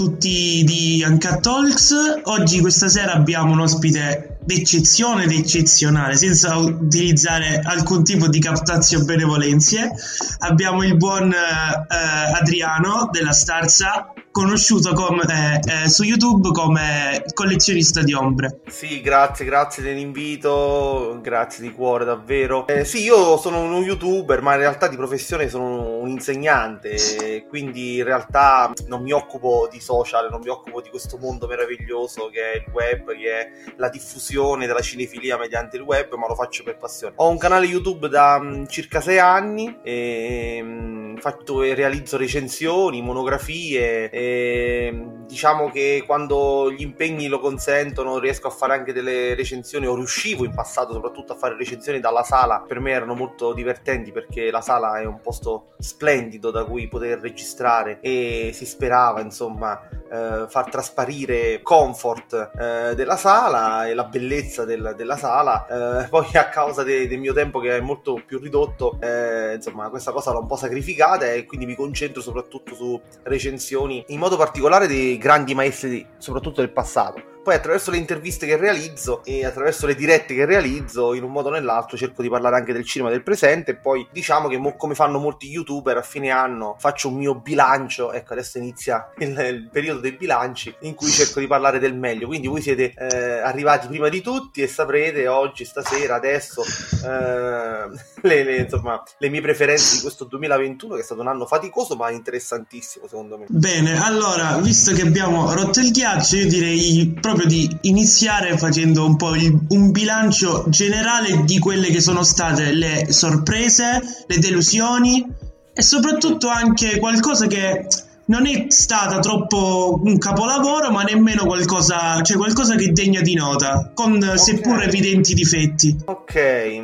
tutti di Uncut Talks. Oggi, questa sera, abbiamo un ospite d'eccezione ed eccezionale, senza utilizzare alcun tipo di captazio benevolenzie. Abbiamo il buon eh, Adriano della Starza, conosciuto come, eh, su YouTube come collezionista di ombre. Sì, grazie, grazie dell'invito, grazie di cuore davvero. Eh, sì, io sono un youtuber, ma in realtà di professione sono un insegnante, quindi in realtà non mi occupo di social, non mi occupo di questo mondo meraviglioso che è il web, che è la diffusione della cinefilia mediante il web, ma lo faccio per passione. Ho un canale YouTube da um, circa sei anni e um, fatto, realizzo recensioni, monografie e diciamo che quando gli impegni lo consentono riesco a fare anche delle recensioni o riuscivo in passato soprattutto a fare recensioni dalla sala per me erano molto divertenti perché la sala è un posto splendido da cui poter registrare e si sperava insomma eh, far trasparire comfort eh, della sala e la bellezza del, della sala. Eh, poi a causa de, del mio tempo che è molto più ridotto eh, insomma questa cosa l'ho un po' sacrificata e quindi mi concentro soprattutto su recensioni in modo particolare dei grandi maestri soprattutto del passato poi attraverso le interviste che realizzo e attraverso le dirette che realizzo, in un modo o nell'altro cerco di parlare anche del cinema del presente e poi diciamo che mo, come fanno molti youtuber a fine anno faccio un mio bilancio, ecco adesso inizia il, il periodo dei bilanci in cui cerco di parlare del meglio, quindi voi siete eh, arrivati prima di tutti e saprete oggi, stasera, adesso eh, le, le, insomma, le mie preferenze di questo 2021 che è stato un anno faticoso ma interessantissimo secondo me. Bene, allora visto che abbiamo rotto il ghiaccio io direi proprio di iniziare facendo un po' il, un bilancio generale di quelle che sono state le sorprese, le delusioni e soprattutto anche qualcosa che non è stata troppo un capolavoro, ma nemmeno qualcosa, cioè qualcosa che è degna di nota, con okay. seppur evidenti difetti. Ok,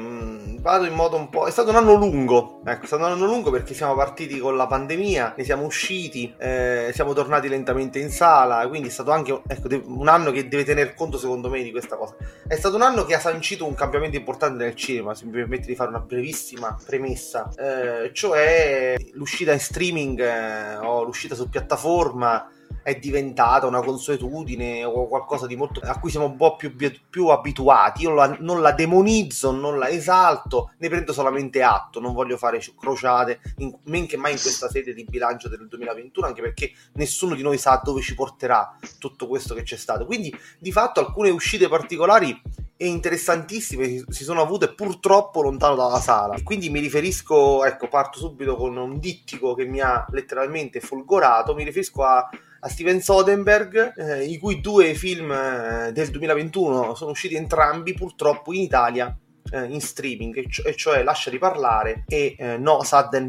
vado in modo un po'. È stato un anno lungo. Ecco, è stato un anno lungo perché siamo partiti con la pandemia, ne siamo usciti, eh, siamo tornati lentamente in sala. Quindi è stato anche ecco, un anno che deve tener conto, secondo me, di questa cosa. È stato un anno che ha sancito un cambiamento importante nel cinema. Se mi permette di fare una brevissima premessa, eh, cioè l'uscita in streaming eh, o l'uscita su piattaforma è diventata una consuetudine o qualcosa di molto a cui siamo un po' più, più abituati. Io la, non la demonizzo, non la esalto, ne prendo solamente atto. Non voglio fare crociate, in, men che mai in questa sede di bilancio del 2021, anche perché nessuno di noi sa dove ci porterà tutto questo che c'è stato. Quindi, di fatto, alcune uscite particolari e interessantissime si sono avute purtroppo lontano dalla sala. Quindi mi riferisco, ecco, parto subito con un dittico che mi ha letteralmente folgorato. Mi riferisco a a Steven Soderbergh, eh, i cui due film eh, del 2021 sono usciti entrambi purtroppo in Italia eh, in streaming, e, cioè, cioè Lasciali parlare e eh, No Sudden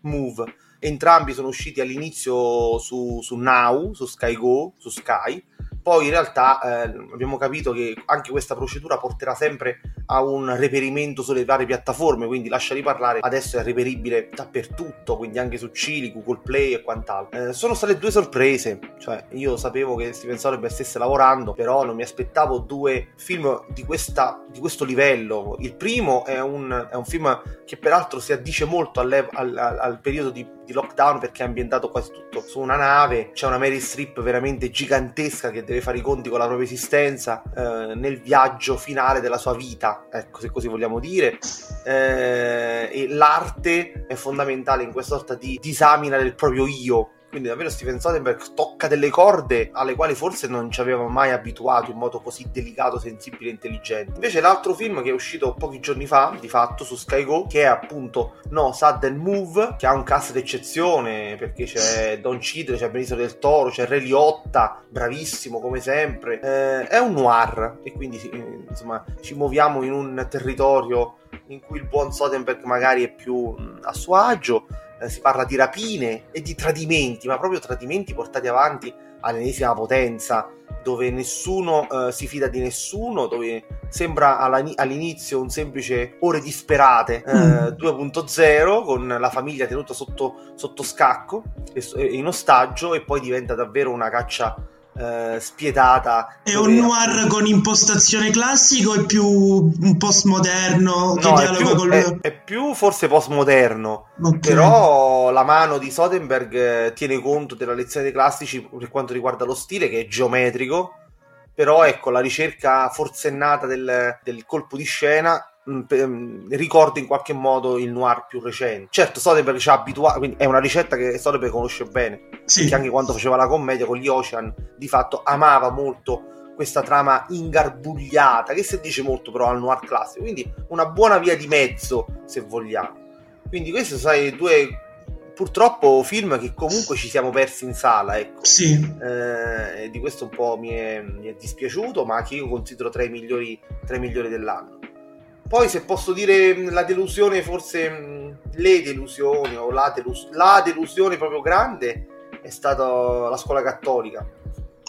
Move. Entrambi sono usciti all'inizio su, su Now, su Sky Go, su Sky, poi in realtà eh, abbiamo capito che anche questa procedura porterà sempre a un reperimento sulle varie piattaforme, quindi lasciali parlare, adesso è reperibile dappertutto, quindi anche su Cili, Google Play e quant'altro. Eh, sono state due sorprese, cioè io sapevo che Steven Soderbergh stesse lavorando, però non mi aspettavo due film di, questa, di questo livello. Il primo è un, è un, film che peraltro si addice molto al, al, al periodo di, di lockdown perché è ambientato quasi tutto su una nave, c'è una Mary Strip veramente gigantesca che deve fare i conti con la propria esistenza eh, nel viaggio finale della sua vita, ecco se così vogliamo dire. Eh, e l'arte è fondamentale in questa sorta di disamina del proprio io quindi davvero Steven Soderbergh tocca delle corde alle quali forse non ci avevamo mai abituato in modo così delicato, sensibile e intelligente. Invece l'altro film che è uscito pochi giorni fa, di fatto, su Sky Go, che è appunto No Sudden Move, che ha un cast d'eccezione perché c'è Don Cheadle, c'è Benicio del Toro, c'è Ray Liotta, bravissimo come sempre. Eh, è un noir e quindi insomma ci muoviamo in un territorio in cui il buon Soderbergh magari è più a suo agio eh, si parla di rapine e di tradimenti, ma proprio tradimenti portati avanti all'ennesima potenza, dove nessuno eh, si fida di nessuno, dove sembra all'inizio un semplice ore disperate eh, mm. 2.0 con la famiglia tenuta sotto, sotto scacco e in ostaggio e poi diventa davvero una caccia eh, spietata. È un noir con impostazione classico e più un postmoderno che no, dialoga è più, con è, è più forse postmoderno, Ok. però la mano di Soderbergh eh, tiene conto della lezione dei classici per quanto riguarda lo stile che è geometrico, però ecco la ricerca forsennata del, del colpo di scena ricorda in qualche modo il noir più recente. Certo, Soderbergh ci ha abituato, quindi è una ricetta che Soderbergh conosce bene, Sì. perché anche quando faceva la commedia con gli Ocean, di fatto amava molto questa trama ingarbugliata, che si dice molto però al noir classico, quindi una buona via di mezzo, se vogliamo. Quindi questi sono stati due, purtroppo, film che comunque ci siamo persi in sala, ecco. Sì. Eh, di questo un po' mi è, mi è dispiaciuto, ma che io considero tra i migliori, tra i migliori dell'anno. Poi, se posso dire mh, la delusione, forse mh, le delusioni o la, delus- la delusione proprio grande è stata la scuola cattolica.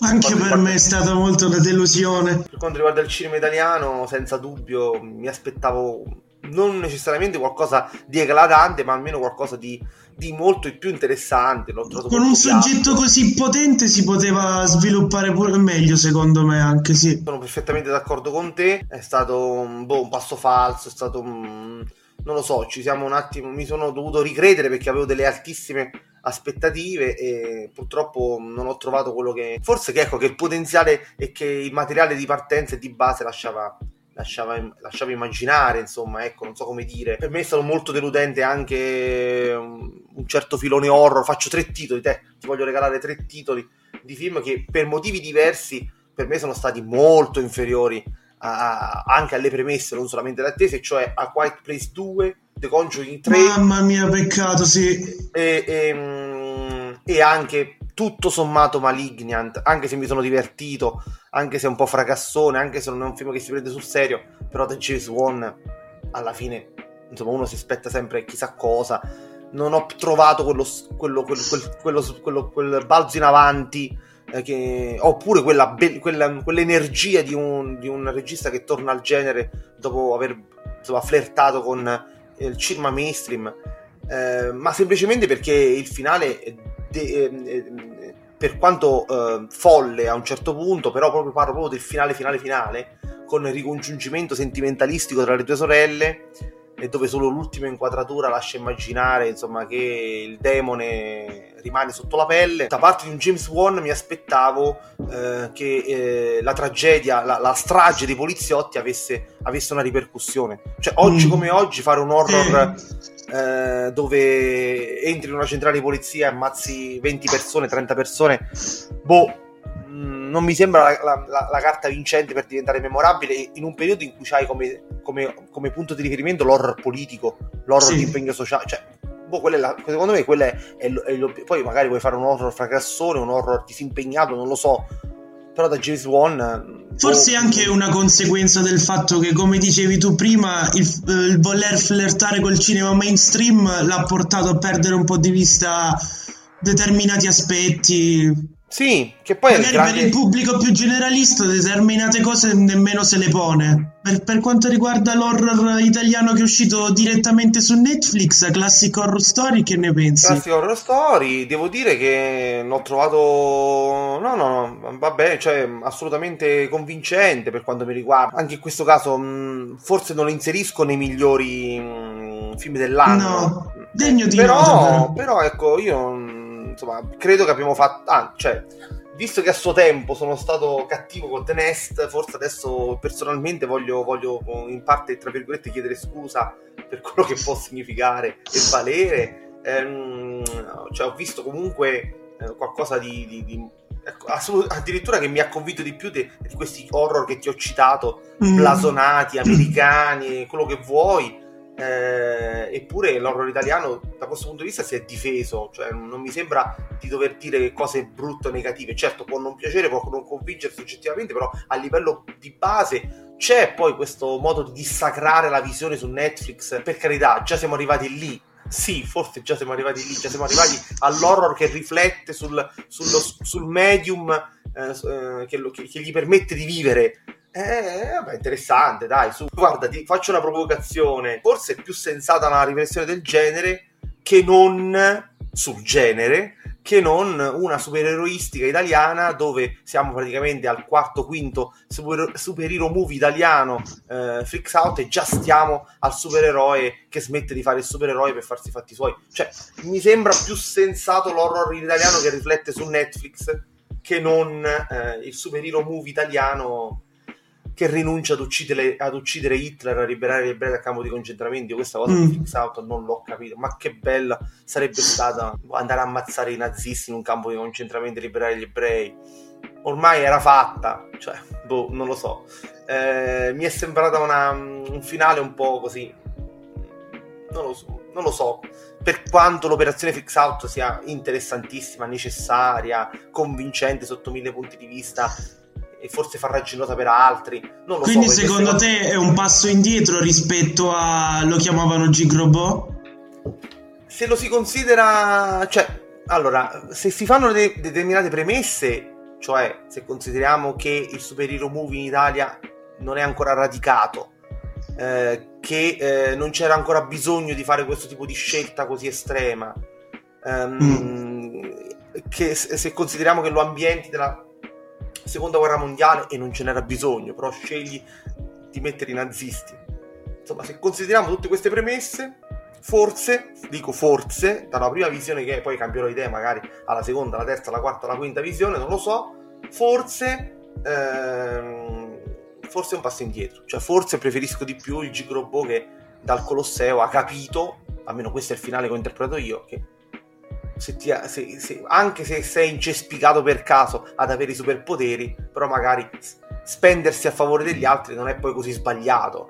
Anche per me è stata molto una delusione. Per quanto riguarda il cinema italiano, senza dubbio mi aspettavo non necessariamente qualcosa di eclatante, ma almeno qualcosa di, di molto più interessante. L'ho trovato Con un soggetto così potente si poteva sviluppare pure meglio, secondo me, anche sì. Sono perfettamente d'accordo con te. È stato un, boh, un passo falso, è stato un- non lo so, ci siamo un attimo. Mi sono dovuto ricredere perché avevo delle altissime aspettative e purtroppo non ho trovato quello che. Forse che ecco che il potenziale e che il materiale di partenza e di base lasciava. Lasciava, lasciava immaginare, insomma, ecco, non so come dire. Per me è stato molto deludente anche un, un certo filone horror. Faccio tre titoli, te ti voglio regalare tre titoli di film che per motivi diversi per me sono stati molto inferiori a- anche alle premesse, non solamente alle attese, cioè A Quiet Place 2, The Conjuring 3 Mamma mia, peccato, sì. e, e, mm, e anche tutto sommato Malignant, anche se mi sono divertito, anche se è un po' fracassone, anche se non è un film che si prende sul serio, però da James Wan alla fine, insomma, uno si aspetta sempre chissà cosa. Non ho trovato quello, quello, quello, quel- balzo in avanti, eh, che- oppure quella, be- quella- quell'energia di un, di un regista che torna al genere dopo aver insomma, flirtato con il cinema mainstream eh, ma semplicemente perché il finale, è de- eh, per quanto eh, folle a un certo punto, però proprio parlo proprio del finale, finale, finale, con il ricongiungimento sentimentalistico tra le due sorelle, e dove solo l'ultima inquadratura lascia immaginare insomma, che il demone rimane sotto la pelle. Da parte di un James Wan mi aspettavo eh, che eh, la tragedia, la, la strage dei poliziotti avesse, avesse una ripercussione. Cioè, oggi Mm. come oggi, fare un horror eh, dove entri in una centrale di polizia e ammazzi 20 persone, 30 persone, boh, non mi sembra la, la- la- carta vincente per diventare memorabile in un periodo in cui c'hai come, come- come punto di riferimento l'horror politico, l'horror Sì. di impegno sociale, cioè, boh, quella la- secondo me quello è, è è poi magari vuoi fare un horror fracassone, un horror disimpegnato, non lo so, però da James Wan... Forse è boh, anche una conseguenza del fatto che, come dicevi tu prima, il, il voler flirtare col cinema mainstream l'ha portato a perdere un po' di vista determinati aspetti. Sì, che poi è Magari grande... per il pubblico più generalista determinate cose nemmeno se le pone. Per, per quanto riguarda l'horror italiano che è uscito direttamente su Netflix, Classic Horror Story, che ne pensi? Classic Horror Story, devo dire che l'ho trovato. No, no, no, va bene, cioè assolutamente convincente per quanto mi riguarda. Anche in questo caso, mh, forse non lo inserisco nei migliori mh, film dell'anno. No, degno di però, nota, però. però, ecco, io mh, insomma, credo che abbiamo fatto. Ah, cioè. Visto che a suo tempo sono stato cattivo con The Nest, forse adesso personalmente voglio, voglio in parte, tra virgolette, chiedere scusa per quello che può significare e valere. Ehm, cioè, ho visto comunque eh, qualcosa di, di- di- ecco, assolut- addirittura che mi ha convinto di più di, questi horror che ti ho citato, Mm. blasonati, americani, quello che vuoi. Eh, eppure l'horror italiano da questo punto di vista si è difeso, cioè non mi sembra di dover dire cose brutte o negative. Certo, può non piacere, può non convincere soggettivamente, però a livello di base c'è poi questo modo di dissacrare la visione su Netflix. Per carità, già siamo arrivati lì. Sì, forse già siamo arrivati lì, già siamo arrivati all'horror che riflette sul, sullo- sul medium eh, eh, che, lo- che- che gli permette di vivere. Eh, vabbè, interessante, dai, su. Guarda, ti faccio una provocazione. Forse è più sensata una riflessione del genere che non sul genere che non una supereroistica italiana dove siamo praticamente al quarto quinto super, superhero movie italiano eh, Freaks Out e già stiamo al supereroe che smette di fare il supereroe per farsi i fatti suoi cioè mi sembra più sensato l'horror italiano che riflette su Netflix che non eh, il superhero movie italiano che rinuncia ad uccidere, ad uccidere Hitler, a liberare gli ebrei dal campo di concentramento. Questa cosa mm. di Fix Out non l'ho capito. Ma che bella sarebbe stata andare a ammazzare i nazisti in un campo di concentramento e liberare gli ebrei. Ormai era fatta, cioè, boh, non lo so. Eh, mi è sembrata una, un finale un po' così. Non lo so, non lo so. Per quanto l'operazione Fix Out sia interessantissima, necessaria, convincente sotto mille punti di vista, e forse farraginosa per altri. Non lo Quindi so, secondo te è un passo indietro rispetto a lo chiamavano Gigrobot? Se lo si considera, cioè, allora, se si fanno de- determinate premesse, cioè se consideriamo che il superhero movie in Italia non è ancora radicato, eh, che eh, non c'era ancora bisogno di fare questo tipo di scelta così estrema, ehm, mm. che se consideriamo che lo ambienti della seconda guerra mondiale e non ce n'era bisogno, però scegli di mettere i nazisti. Insomma, se consideriamo tutte queste premesse, forse, dico forse, dalla prima visione che poi cambierò idea magari alla seconda, alla terza, alla quarta, alla quinta visione, non lo so, forse... Ehm, forse un passo indietro, cioè forse preferisco di più il Gigrobo che dal Colosseo ha capito, almeno questo è il finale che ho interpretato io, che se ti, se, se, anche se sei incespicato per caso ad avere i superpoteri, però magari spendersi a favore degli altri non è poi così sbagliato.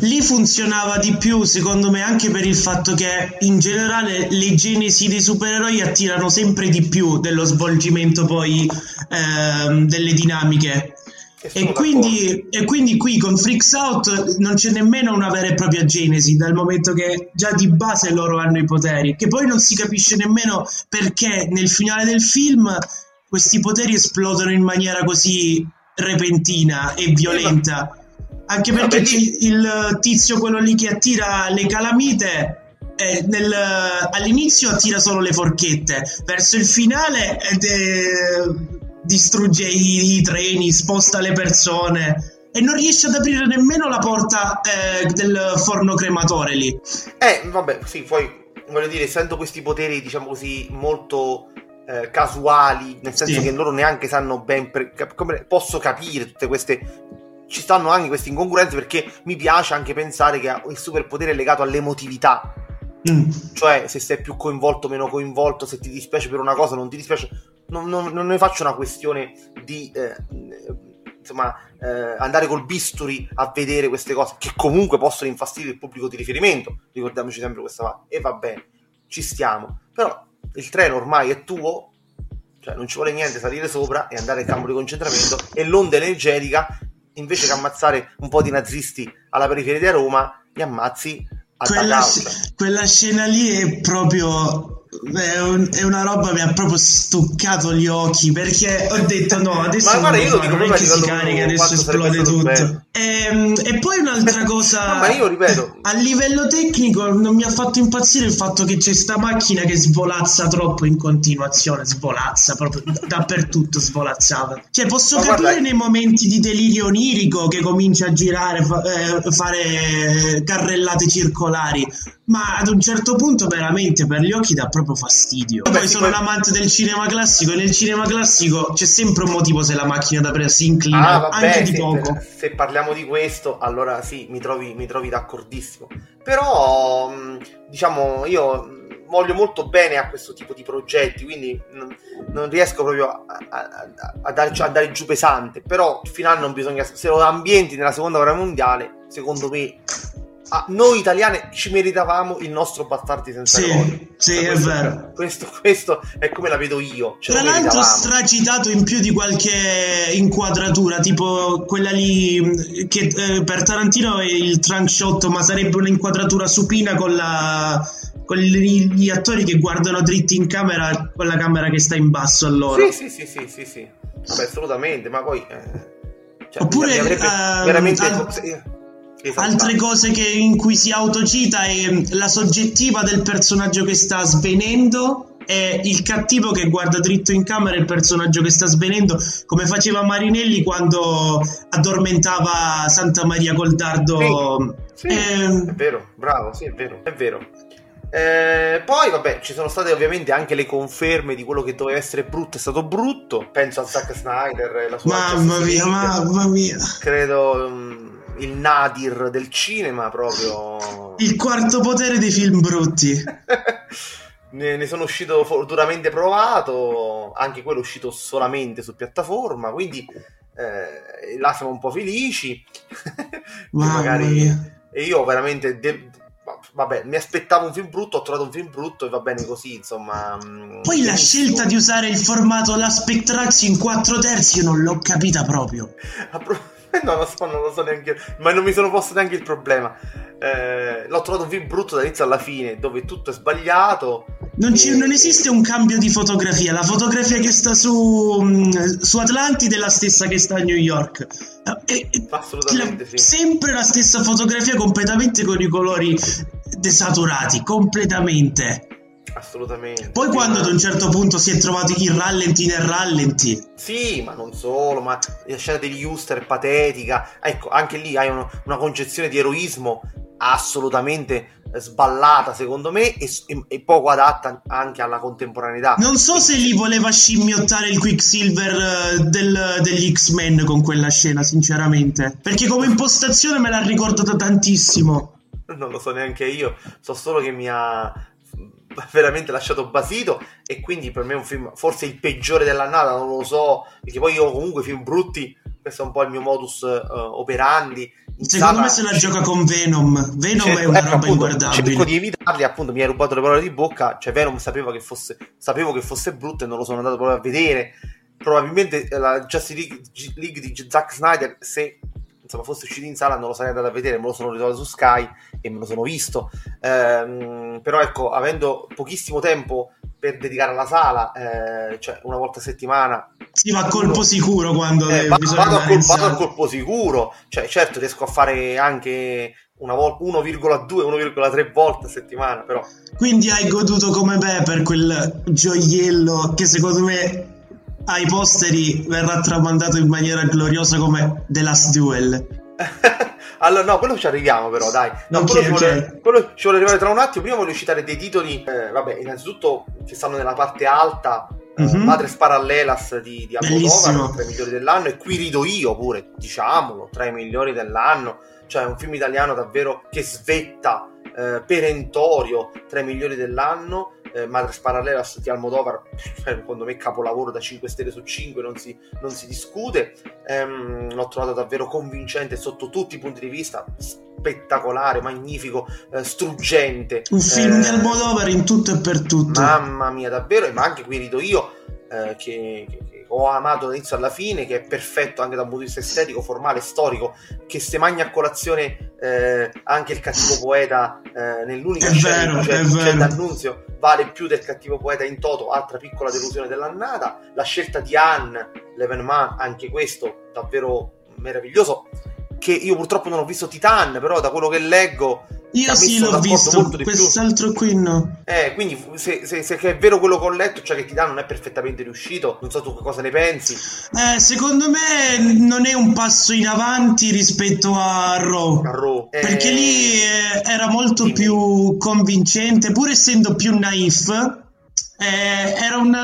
Lì funzionava di più, secondo me, anche per il fatto che in generale le genesi dei supereroi attirano sempre di più dello svolgimento poi ehm, delle dinamiche. E quindi, e quindi, qui con Freaks Out non c'è nemmeno una vera e propria genesi, dal momento che già di base loro hanno i poteri, che poi non si capisce nemmeno perché nel finale del film questi poteri esplodono in maniera così repentina e violenta. Anche perché il tizio, quello lì che attira le calamite, eh, nel, all'inizio attira solo le forchette, verso il finale è distrugge i, i treni, sposta le persone e non riesce ad aprire nemmeno la porta eh, del forno crematore lì. Eh, vabbè, sì, poi voglio dire, essendo questi poteri, diciamo così, molto eh, casuali, nel senso sì. che loro neanche sanno ben pre- come posso capire tutte queste ci stanno anche queste incongruenze perché mi piace anche pensare che il superpotere è legato all'emotività. Mm. Cioè, se sei più coinvolto o meno coinvolto, se ti dispiace per una cosa, non ti dispiace non, non, non ne faccio una questione di eh, insomma, eh, andare col bisturi a vedere queste cose che comunque possono infastidire il pubblico di riferimento. Ricordiamoci sempre questa parte. E va bene, ci stiamo. Però il treno ormai è tuo, cioè non ci vuole niente salire sopra e andare al campo di concentramento e l'onda energetica, invece che ammazzare un po' di nazisti alla periferia di Roma, li ammazzi a quella, quella scena lì è proprio è, un, è, una roba che mi ha proprio stuccato gli occhi perché ho detto no adesso ma guarda, io lo dico non si carica adesso esplode tutto. e, ehm, e, poi un'altra cosa no, ma io ripeto. a livello tecnico non mi ha fatto impazzire il fatto che c'è sta macchina che svolazza troppo in continuazione svolazza proprio dappertutto svolazzava. Cioè posso ma capire guarda, nei momenti di delirio onirico che comincia a girare fa, eh, fare carrellate circolari ma ad un certo punto veramente per gli occhi dà proprio fastidio. Vabbè, Poi sono poi... un amante del cinema classico e nel cinema classico c'è sempre un motivo se la macchina da presa si inclina, ah, vabbè, anche di se, poco. Se parliamo di questo, allora sì, mi trovi, mi trovi d'accordissimo. Però, mm, diciamo, io voglio molto bene a questo tipo di progetti, quindi non, riesco proprio a, a, a, a andare giù pesante. Però il finale non bisogna. Se lo ambienti nella seconda guerra mondiale, secondo me ah, noi italiani ci meritavamo il nostro Bastardi senza sì, gloria. Sì, cioè, questo, è vero. Questo, questo, è come la vedo io. Tra l'altro, stracitato in più di qualche inquadratura, tipo quella lì mm, che eh, per Tarantino è il trunk shot, ma sarebbe un'inquadratura supina con la con gli attori che guardano dritti in camera con la camera che sta in basso a loro. Sì, sì, sì, sì, sì, sì. Vabbè, assolutamente, ma poi... Eh, cioè, Oppure avrebbe, uh, veramente... Al- Altre cose che, in cui si autocita è la soggettiva del personaggio che sta svenendo è il cattivo che guarda dritto in camera il personaggio che sta svenendo, come faceva Marinelli quando addormentava Santa Maria col dardo. Sì, sì, eh... è vero, bravo, sì, è vero, è vero. Eh, poi, vabbè, ci sono state ovviamente anche le conferme di quello che doveva essere brutto, è stato brutto. Penso a Zack Snyder, la sua Mamma mia, mamma mia. Credo um, il nadir del cinema proprio. Il quarto potere dei film brutti. ne, ne, sono uscito duramente provato, anche quello è uscito solamente su piattaforma, quindi eh, là siamo un po' felici. magari... E io veramente... De- vabbè, mi aspettavo un film brutto, ho trovato un film brutto e va bene così, insomma. Mm, Poi la scelta di usare il formato la Spectrax in 4 terzi io non l'ho capita proprio. no, non, so, non lo so neanche io, ma non mi sono posto neanche il problema. Eh, l'ho trovato un film brutto dall'inizio alla fine, dove tutto è sbagliato. Non, e... non, esiste un cambio di fotografia. La fotografia che sta su, mm, su Atlantide è la stessa che sta a New York. E, Assolutamente la, sì. Sempre la stessa fotografia, completamente con i colori desaturati, completamente. Assolutamente. Poi quando ad un certo punto si è trovato il rallenti nel rallenti. Sì, ma non solo, ma la scena degli Uster è patetica. Ecco, anche lì hai uno, una concezione di eroismo assolutamente sballata secondo me e, e, poco adatta anche alla contemporaneità. Non so se lì voleva scimmiottare il Quicksilver eh, del, degli X-Men con quella scena, sinceramente. Perché come impostazione me l'ha ricordata tantissimo. Non lo so neanche io, so solo che mi ha veramente lasciato basito e quindi per me è un film forse il peggiore dell'annata, non lo so, perché poi io comunque film brutti, questo è un po' il mio modus uh, operandi. Secondo me se la gioca con Venom, Venom cerco, è una ecco, roba appunto, inguardabile. Cerco di evitarli, appunto mi hai rubato le parole di bocca, cioè Venom sapeva che fosse, sapevo che fosse brutto e non lo sono andato proprio a vedere. Probabilmente la Justice League, League di Zack Snyder, se insomma, fosse uscito in sala non lo sarei andato a vedere, me lo sono ritrovato su Sky e me lo sono visto. Ehm, però ecco, avendo pochissimo tempo per dedicare alla sala, eh, cioè una volta a settimana. Si va a colpo sicuro quando eh, vado, vado, a col, vado a colpo sicuro, cioè certo riesco a fare anche una volta 1,2 1,3 volte a settimana però quindi hai goduto come me per quel gioiello che secondo me ai posteri verrà tramandato in maniera gloriosa come The Last Duel. allora, no, quello ci arriviamo, però, dai. No, okay, quello, ci vuole, quello, ci vuole, arrivare tra un attimo. Prima voglio citare dei titoli, eh, vabbè, innanzitutto che stanno nella parte alta. Mm-hmm. Madres Parallelas di, di Almodovar, tra i migliori dell'anno, e qui rido io pure, diciamolo, tra i migliori dell'anno. Cioè, un film italiano davvero che svetta, eh, perentorio, tra i migliori dell'anno eh, Madres Parallelas di Almodovar, secondo me capolavoro da 5 stelle su 5, non si, non si discute. Ehm, l'ho trovato davvero convincente sotto tutti i punti di vista, spettacolare, magnifico, eh, struggente. Un film eh, di Almodovar in tutto e per tutto. Mamma mia, davvero, ma anche qui rido io eh, che, che ho amato dall'inizio alla fine, che è perfetto anche da un punto di vista estetico, formale, storico, che se magna a colazione eh, anche il cattivo poeta eh, nell'unica è scena vero, c'è, c'è D'Annunzio, vale più del cattivo poeta in toto, altra piccola delusione dell'annata. La scelta di Anne Levenman, anche questo davvero meraviglioso che io purtroppo non ho visto Titan, però da quello che leggo io sì l'ho visto, quest'altro qui no. Eh, quindi se, se, se, è vero quello che ho letto, cioè che Titan non è perfettamente riuscito, non so tu cosa ne pensi. Eh, secondo me non è un passo in avanti rispetto a Raw. A Raw. Eh... Perché lì eh, era molto Dimmi. più convincente, pur essendo più naif, eh, era un,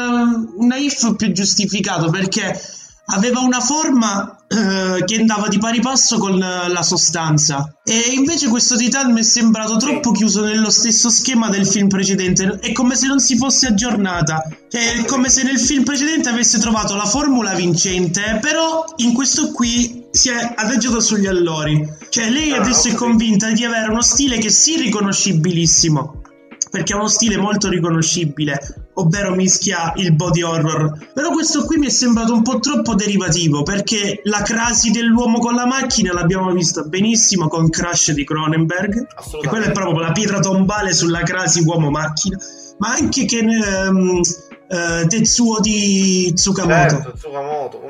un naif più giustificato perché aveva una forma eh, che andava di pari passo con la sostanza. E invece questo Titan mi è sembrato troppo chiuso nello stesso schema del film precedente. È come se non si fosse aggiornata. È come se nel film precedente avesse trovato la formula vincente però in questo qui si è adagiato sugli allori. Cioè lei ah, adesso è convinta di avere uno stile che sì riconoscibilissimo perché ha uno stile molto riconoscibile, ovvero mischia il body horror. Però questo qui mi è sembrato un po' troppo derivativo, perché la crasi dell'uomo con la macchina l'abbiamo vista benissimo con Crash di Cronenberg, e quella è proprio la pietra tombale sulla crasi uomo-macchina, ma anche che um, uh, Tetsuo di Tsukamoto. Certo, Tsukamoto.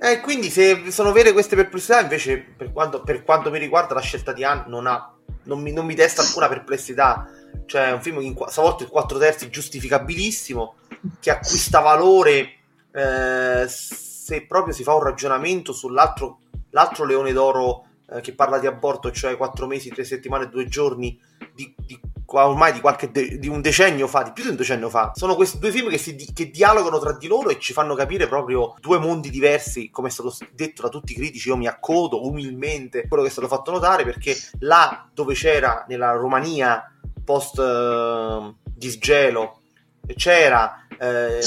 E eh, quindi se sono vere queste perplessità, invece per quanto, per quanto mi riguarda la scelta di Han non ha non mi, non mi desta alcuna perplessità. Cioè, è un film in, stavolta in quattro terzi giustificabilissimo, che acquista valore eh, se proprio si fa un ragionamento sull'altro l'altro leone d'oro eh, che parla di aborto, cioè quattro mesi, tre settimane, due giorni di, di ormai di, qualche de- di un decennio fa, di più di un decennio fa. Sono questi due film che, si, che dialogano tra di loro e ci fanno capire proprio due mondi diversi, come è stato detto da tutti i critici. Io mi accodo umilmente a quello che è stato fatto notare perché là dove c'era nella Romania post uh, disgelo c'era eh,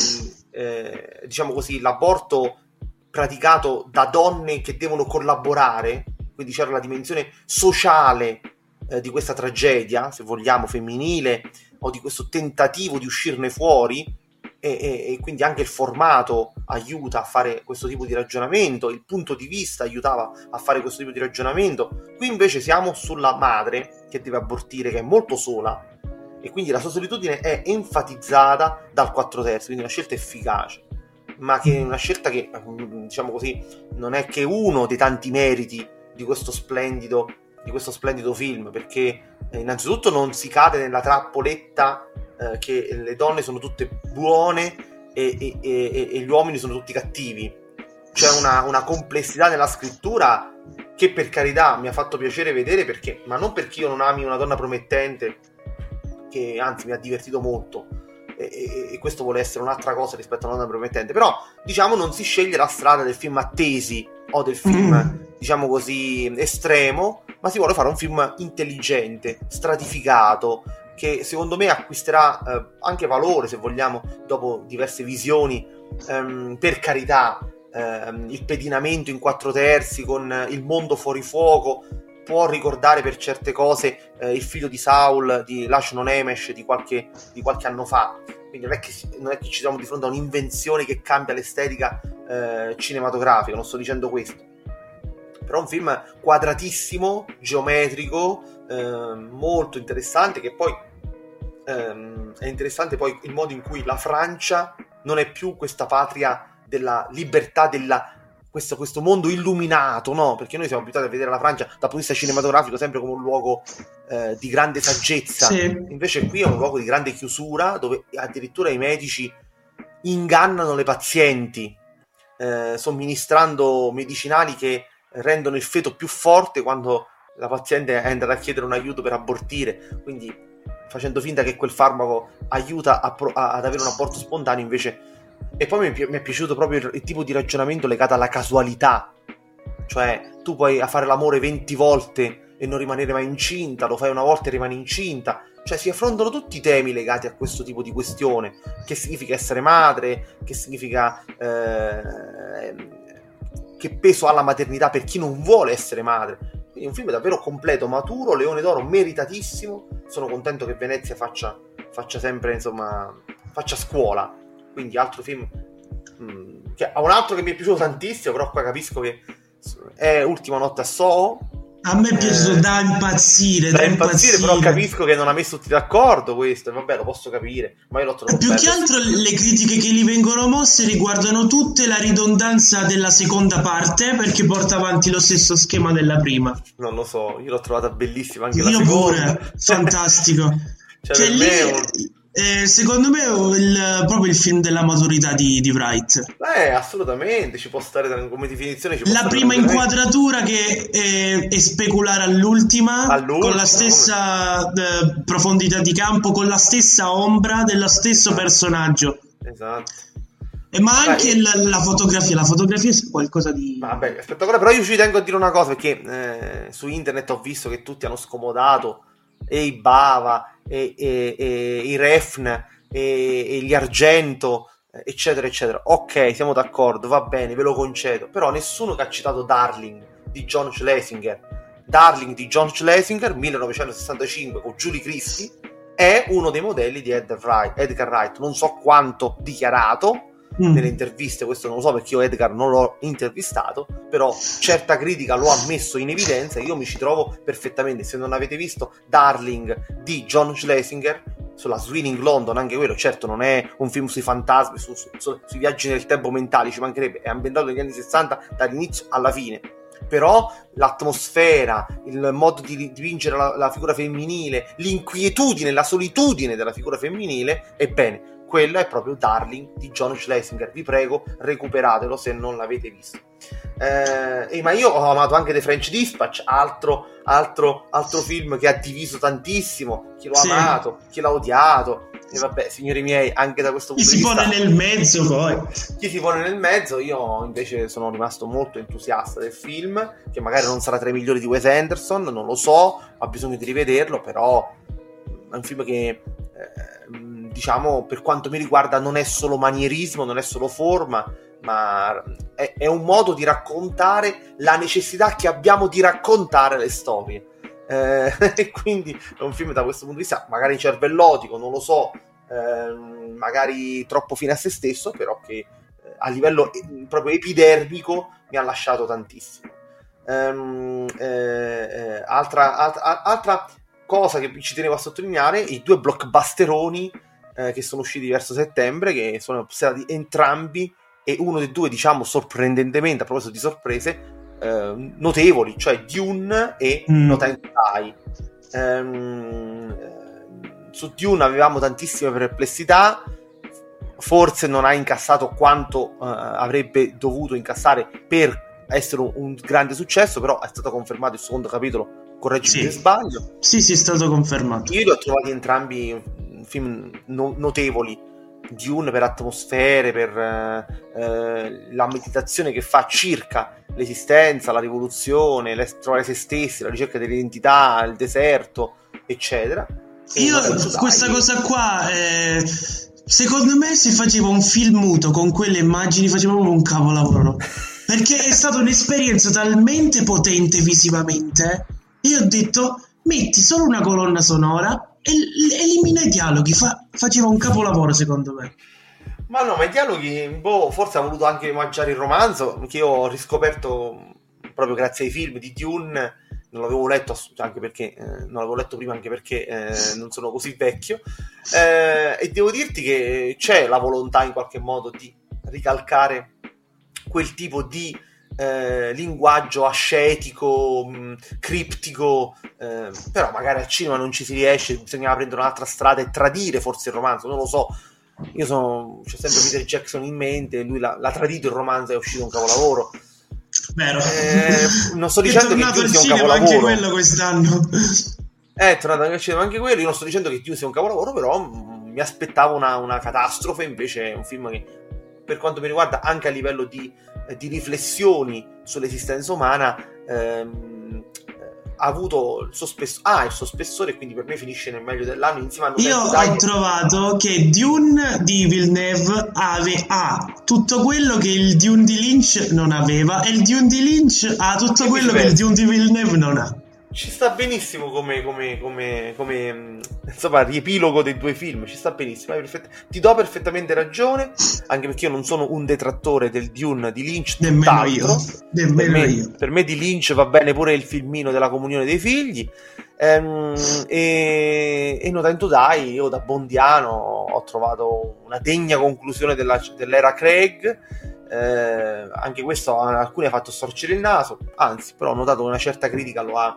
eh, diciamo così l'aborto praticato da donne che devono collaborare quindi c'era la dimensione sociale eh, di questa tragedia, se vogliamo, femminile, o di questo tentativo di uscirne fuori, e, e, e, quindi anche il formato aiuta a fare questo tipo di ragionamento, il punto di vista aiutava a fare questo tipo di ragionamento. Qui invece siamo sulla madre che deve abortire, che è molto sola, e quindi la sua solitudine è enfatizzata dal 4 terzi, quindi una scelta efficace, ma che è una scelta che, diciamo così, non è che uno dei tanti meriti di questo splendido di questo splendido film perché eh, innanzitutto non si cade nella trappoletta eh, che le donne sono tutte buone e, e, e, e gli uomini sono tutti cattivi c'è una, una, complessità nella scrittura che per carità mi ha fatto piacere vedere perché ma non perché io non ami una donna promettente che anzi mi ha divertito molto e, questo vuole essere un'altra cosa rispetto a una donna promettente però diciamo non si sceglie la strada del film attesi o del film mm. diciamo così estremo ma si vuole fare un film intelligente, stratificato, che secondo me acquisterà eh, anche valore, se vogliamo, dopo diverse visioni, ehm, per carità, ehm, il pedinamento in quattro terzi con il mondo fuori fuoco, può ricordare per certe cose eh, il figlio di Saul di Lashon Nemesh di qualche, di qualche anno fa. Quindi non è, che, non è, che, ci siamo di fronte a un'invenzione che cambia l'estetica eh, cinematografica, non sto dicendo questo però un film quadratissimo, geometrico, eh, molto interessante che poi ehm, è interessante poi il modo in cui la Francia non è più questa patria della libertà, della, questo, questo, mondo illuminato, no? Perché noi siamo abituati a vedere la Francia dal punto di vista cinematografico sempre come un luogo eh, di grande saggezza. Sì. Invece qui è un luogo di grande chiusura dove addirittura i medici ingannano le pazienti eh, somministrando medicinali che rendono il feto più forte quando la paziente è andata a chiedere un aiuto per abortire, quindi facendo finta che quel farmaco aiuta a pro- a- ad avere un aborto spontaneo invece... E poi mi, pi- mi è piaciuto proprio il, il, tipo di ragionamento legato alla casualità, cioè tu puoi fare l'amore 20 volte e non rimanere mai incinta, lo fai una volta e rimani incinta, cioè si affrontano tutti i temi legati a questo tipo di questione, che significa essere madre, che significa... Eh, che peso ha la maternità per chi non vuole essere madre. Quindi un film davvero completo, maturo, Leone d'Oro meritatissimo. Sono contento che Venezia faccia, faccia sempre, insomma, faccia scuola. Quindi altro film... Mm, che, un altro che mi è piaciuto tantissimo, però qua capisco che è Ultima notte a Soho, a me è piaciuto eh, da impazzire, da, da impazzire, impazzire, però capisco che non ha messo tutti d'accordo questo, vabbè, lo posso capire, ma io l'ho trovato Più bello. che altro le critiche che gli vengono mosse riguardano tutte la ridondanza della seconda parte, perché porta avanti lo stesso schema della prima. Non lo so, io l'ho trovata bellissima anche io la seconda. Io pure, fantastico. cioè, cioè lì... Un eh, secondo me è proprio il film della maturità di, di Wright. Eh, assolutamente, ci può stare come definizione. la prima inquadratura che è, è, speculare all'ultima, all'ultima, con la stessa eh, profondità di campo, con la stessa ombra dello stesso esatto. personaggio. Esatto. Eh, ma anche la, la, fotografia, la fotografia è qualcosa di... Vabbè, spettacolare, però io ci tengo a dire una cosa, perché eh, su internet ho visto che tutti hanno scomodato e i Bava e, e, e i Refn e, gli Argento eccetera eccetera. Ok siamo d'accordo va bene ve lo concedo. Però nessuno che ha citato Darling di John Schlesinger. Darling di John Schlesinger 1965 con Julie Christie è uno dei modelli di Edgar Wright non so quanto dichiarato mm. nelle interviste, questo non lo so perché io Edgar non l'ho intervistato, però certa critica lo ha messo in evidenza e io mi ci trovo perfettamente. Se non avete visto Darling di John Schlesinger sulla Swinging London, anche quello certo non è un film sui fantasmi, su, su, su, sui viaggi nel tempo mentali, ci mancherebbe, è ambientato negli anni 60 dall'inizio alla fine. però l'atmosfera, il modo di dipingere la, la figura femminile, l'inquietudine, la solitudine della figura femminile, ebbene, quello è proprio Darling di John Schlesinger. Vi prego, recuperatelo se non l'avete visto. Eh, ma io ho amato anche The French Dispatch, altro, altro, altro film che ha diviso tantissimo. Chi l'ha sì. amato, chi l'ha odiato. E vabbè, signori miei, anche da questo punto di vista. Chi si pone nel mezzo poi. Chi si pone nel mezzo, io invece sono rimasto molto entusiasta del film, che magari non sarà tra i migliori di Wes Anderson, non lo so, ho bisogno di rivederlo, però è un film che. Eh, diciamo, per quanto mi riguarda, non è solo manierismo, non è solo forma, ma è, è un modo di raccontare la necessità che abbiamo di raccontare le storie. Eh, e quindi è un film da questo punto di vista, magari cervellotico, non lo so, eh, magari troppo fine a se stesso, però che eh, a livello eh, proprio epidermico mi ha lasciato tantissimo. Um, altra, altra, altra cosa che ci tenevo a sottolineare, i due blockbusteroni eh, che sono usciti verso settembre, che sono stati entrambi e uno dei due, diciamo, sorprendentemente, a proposito di sorprese, eh, notevoli, cioè Dune e mm. No Time. Ehm, su Dune avevamo tantissime perplessità, forse non ha incassato quanto uh, avrebbe dovuto incassare per essere un, un, grande successo, però è stato confermato il secondo capitolo, correggimi sì. se sbaglio. Sì, sì, è stato confermato. Io li ho trovati entrambi film no- notevoli. Dune per atmosfere, per eh, eh, la meditazione che fa circa l'esistenza, la rivoluzione, trovare se stessi, la ricerca dell'identità, il deserto, eccetera. Io questa cosa qua, eh, secondo me, se facevo un film muto con quelle immagini, facevo proprio un capolavoro. Perché è stata un'esperienza talmente potente visivamente. Io ho detto, metti solo una colonna sonora elimina i dialoghi, fa, faceva un capolavoro secondo me. Ma no, ma i dialoghi, boh, forse ha voluto anche mangiare il romanzo, che io ho riscoperto proprio grazie ai film di Dune, non l'avevo letto anche perché eh, non l'avevo letto prima anche perché eh, non sono così vecchio eh, e devo dirti che c'è la volontà in qualche modo di ricalcare quel tipo di eh, linguaggio ascetico, mh, mm, criptico, eh, però magari al cinema non ci si riesce, bisognava prendere un'altra strada e tradire forse il romanzo, non lo so. Io sono, c'è sempre Peter Jackson in mente, lui l'ha, l'ha tradito il romanzo, è uscito un capolavoro. Vero. Eh, non sto dicendo che Dune sia un capolavoro. anche quello quest'anno. È tornato al cinema anche quello. Io non sto dicendo che Dune sia un capolavoro, però mh, mi aspettavo una, una catastrofe. Invece è un film che, per quanto mi riguarda, anche a livello di eh, di riflessioni sull'esistenza umana ehm, ha avuto il suo, spess- ah, il suo spessore quindi per me finisce nel meglio dell'anno insieme a Io ho trovato che Dune di Villeneuve ave- ha tutto quello che il Dune di Lynch non aveva e il Dune di Lynch ha tutto quello che il Dune di Villeneuve non ha ci sta benissimo come, come, come, come mm, insomma, riepilogo dei due film. Ci sta benissimo. Perfett- ti do perfettamente ragione, anche perché io non sono un detrattore del Dune di Lynch. Nemmeno io. Nemmeno per, me, io. per me di Lynch va bene pure il filmino della comunione dei figli. Ehm, e, e No Time to Die, io da Bondiano ho trovato una degna conclusione della, dell'era Craig. Eh, anche questo a alcuni ha fatto storcere il naso, anzi, però ho notato che una certa critica lo ha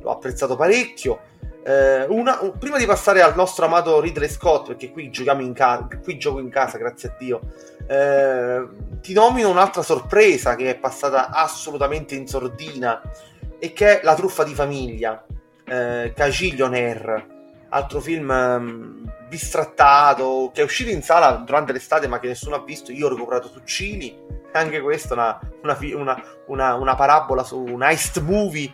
l'ho apprezzato parecchio. Eh, una, un, prima di passare al nostro amato Ridley Scott, perché qui giochiamo in casa, qui gioco in casa, grazie a Dio. Eh, ti nomino un'altra sorpresa che è passata assolutamente in sordina e che è La truffa di famiglia, eh, Cagillionaire, altro film um, bistrattato che è uscito in sala durante l'estate ma che nessuno ha visto. Io ho recuperato su Cili. Anche questa è una, una, una, una parabola su un heist movie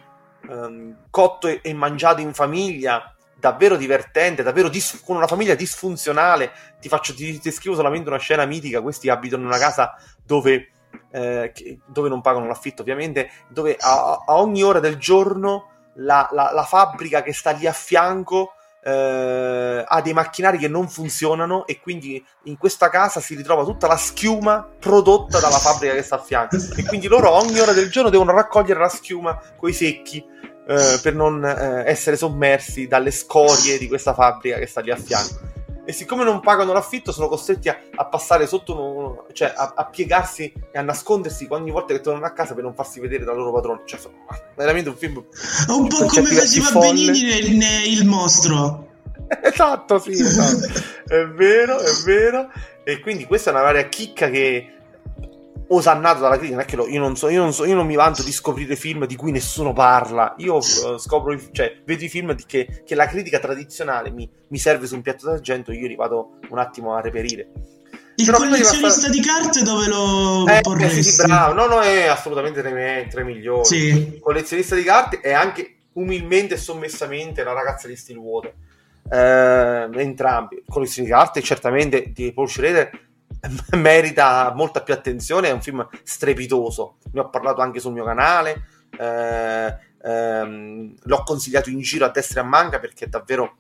um, cotto e, mangiato in famiglia, davvero divertente, davvero dis- con una famiglia disfunzionale. Ti, faccio, ti, ti scrivo solamente una scena mitica: questi abitano in una casa dove, eh, che, dove non pagano l'affitto, ovviamente, dove a, a ogni ora del giorno la, la, la, fabbrica che sta lì a fianco. Eh, ha dei macchinari che non funzionano e quindi in questa casa si ritrova tutta la schiuma prodotta dalla fabbrica che sta a fianco e quindi loro ogni ora del giorno devono raccogliere la schiuma coi secchi eh, per non eh, essere sommersi dalle scorie di questa fabbrica che sta lì a fianco. E siccome non pagano l'affitto, sono costretti a, a passare sotto uno, cioè, a, a, piegarsi e a nascondersi ogni volta che tornano a casa per non farsi vedere dal loro padrone. Cioè, insomma, veramente un film. Un po' come faceva Benini nel, nel Il mostro. esatto, sì, esatto. è vero, è vero. E quindi questa è una varia chicca che osannato dalla critica, non è che lo, io, non so, io, non so, io non mi vanto di scoprire film di cui nessuno parla, io uh, scopro, cioè, vedo i film che, che, la critica tradizionale mi, mi, serve su un piatto d'argento, io li vado un attimo a reperire. Il Però collezionista di, passare... di carte dove lo eh, porresti? Sì, bravo, no, no, è assolutamente tra i miei, tra i migliori. Sì. Il collezionista di carte è anche umilmente e sommessamente la ragazza di Stillwater eh, entrambi. Collezioni di carte, certamente di Paul Schrader merita molta più attenzione. È un film strepitoso. Ne ho parlato anche sul mio canale. Eh, ehm, l'ho consigliato in giro a destra e a manca perché è davvero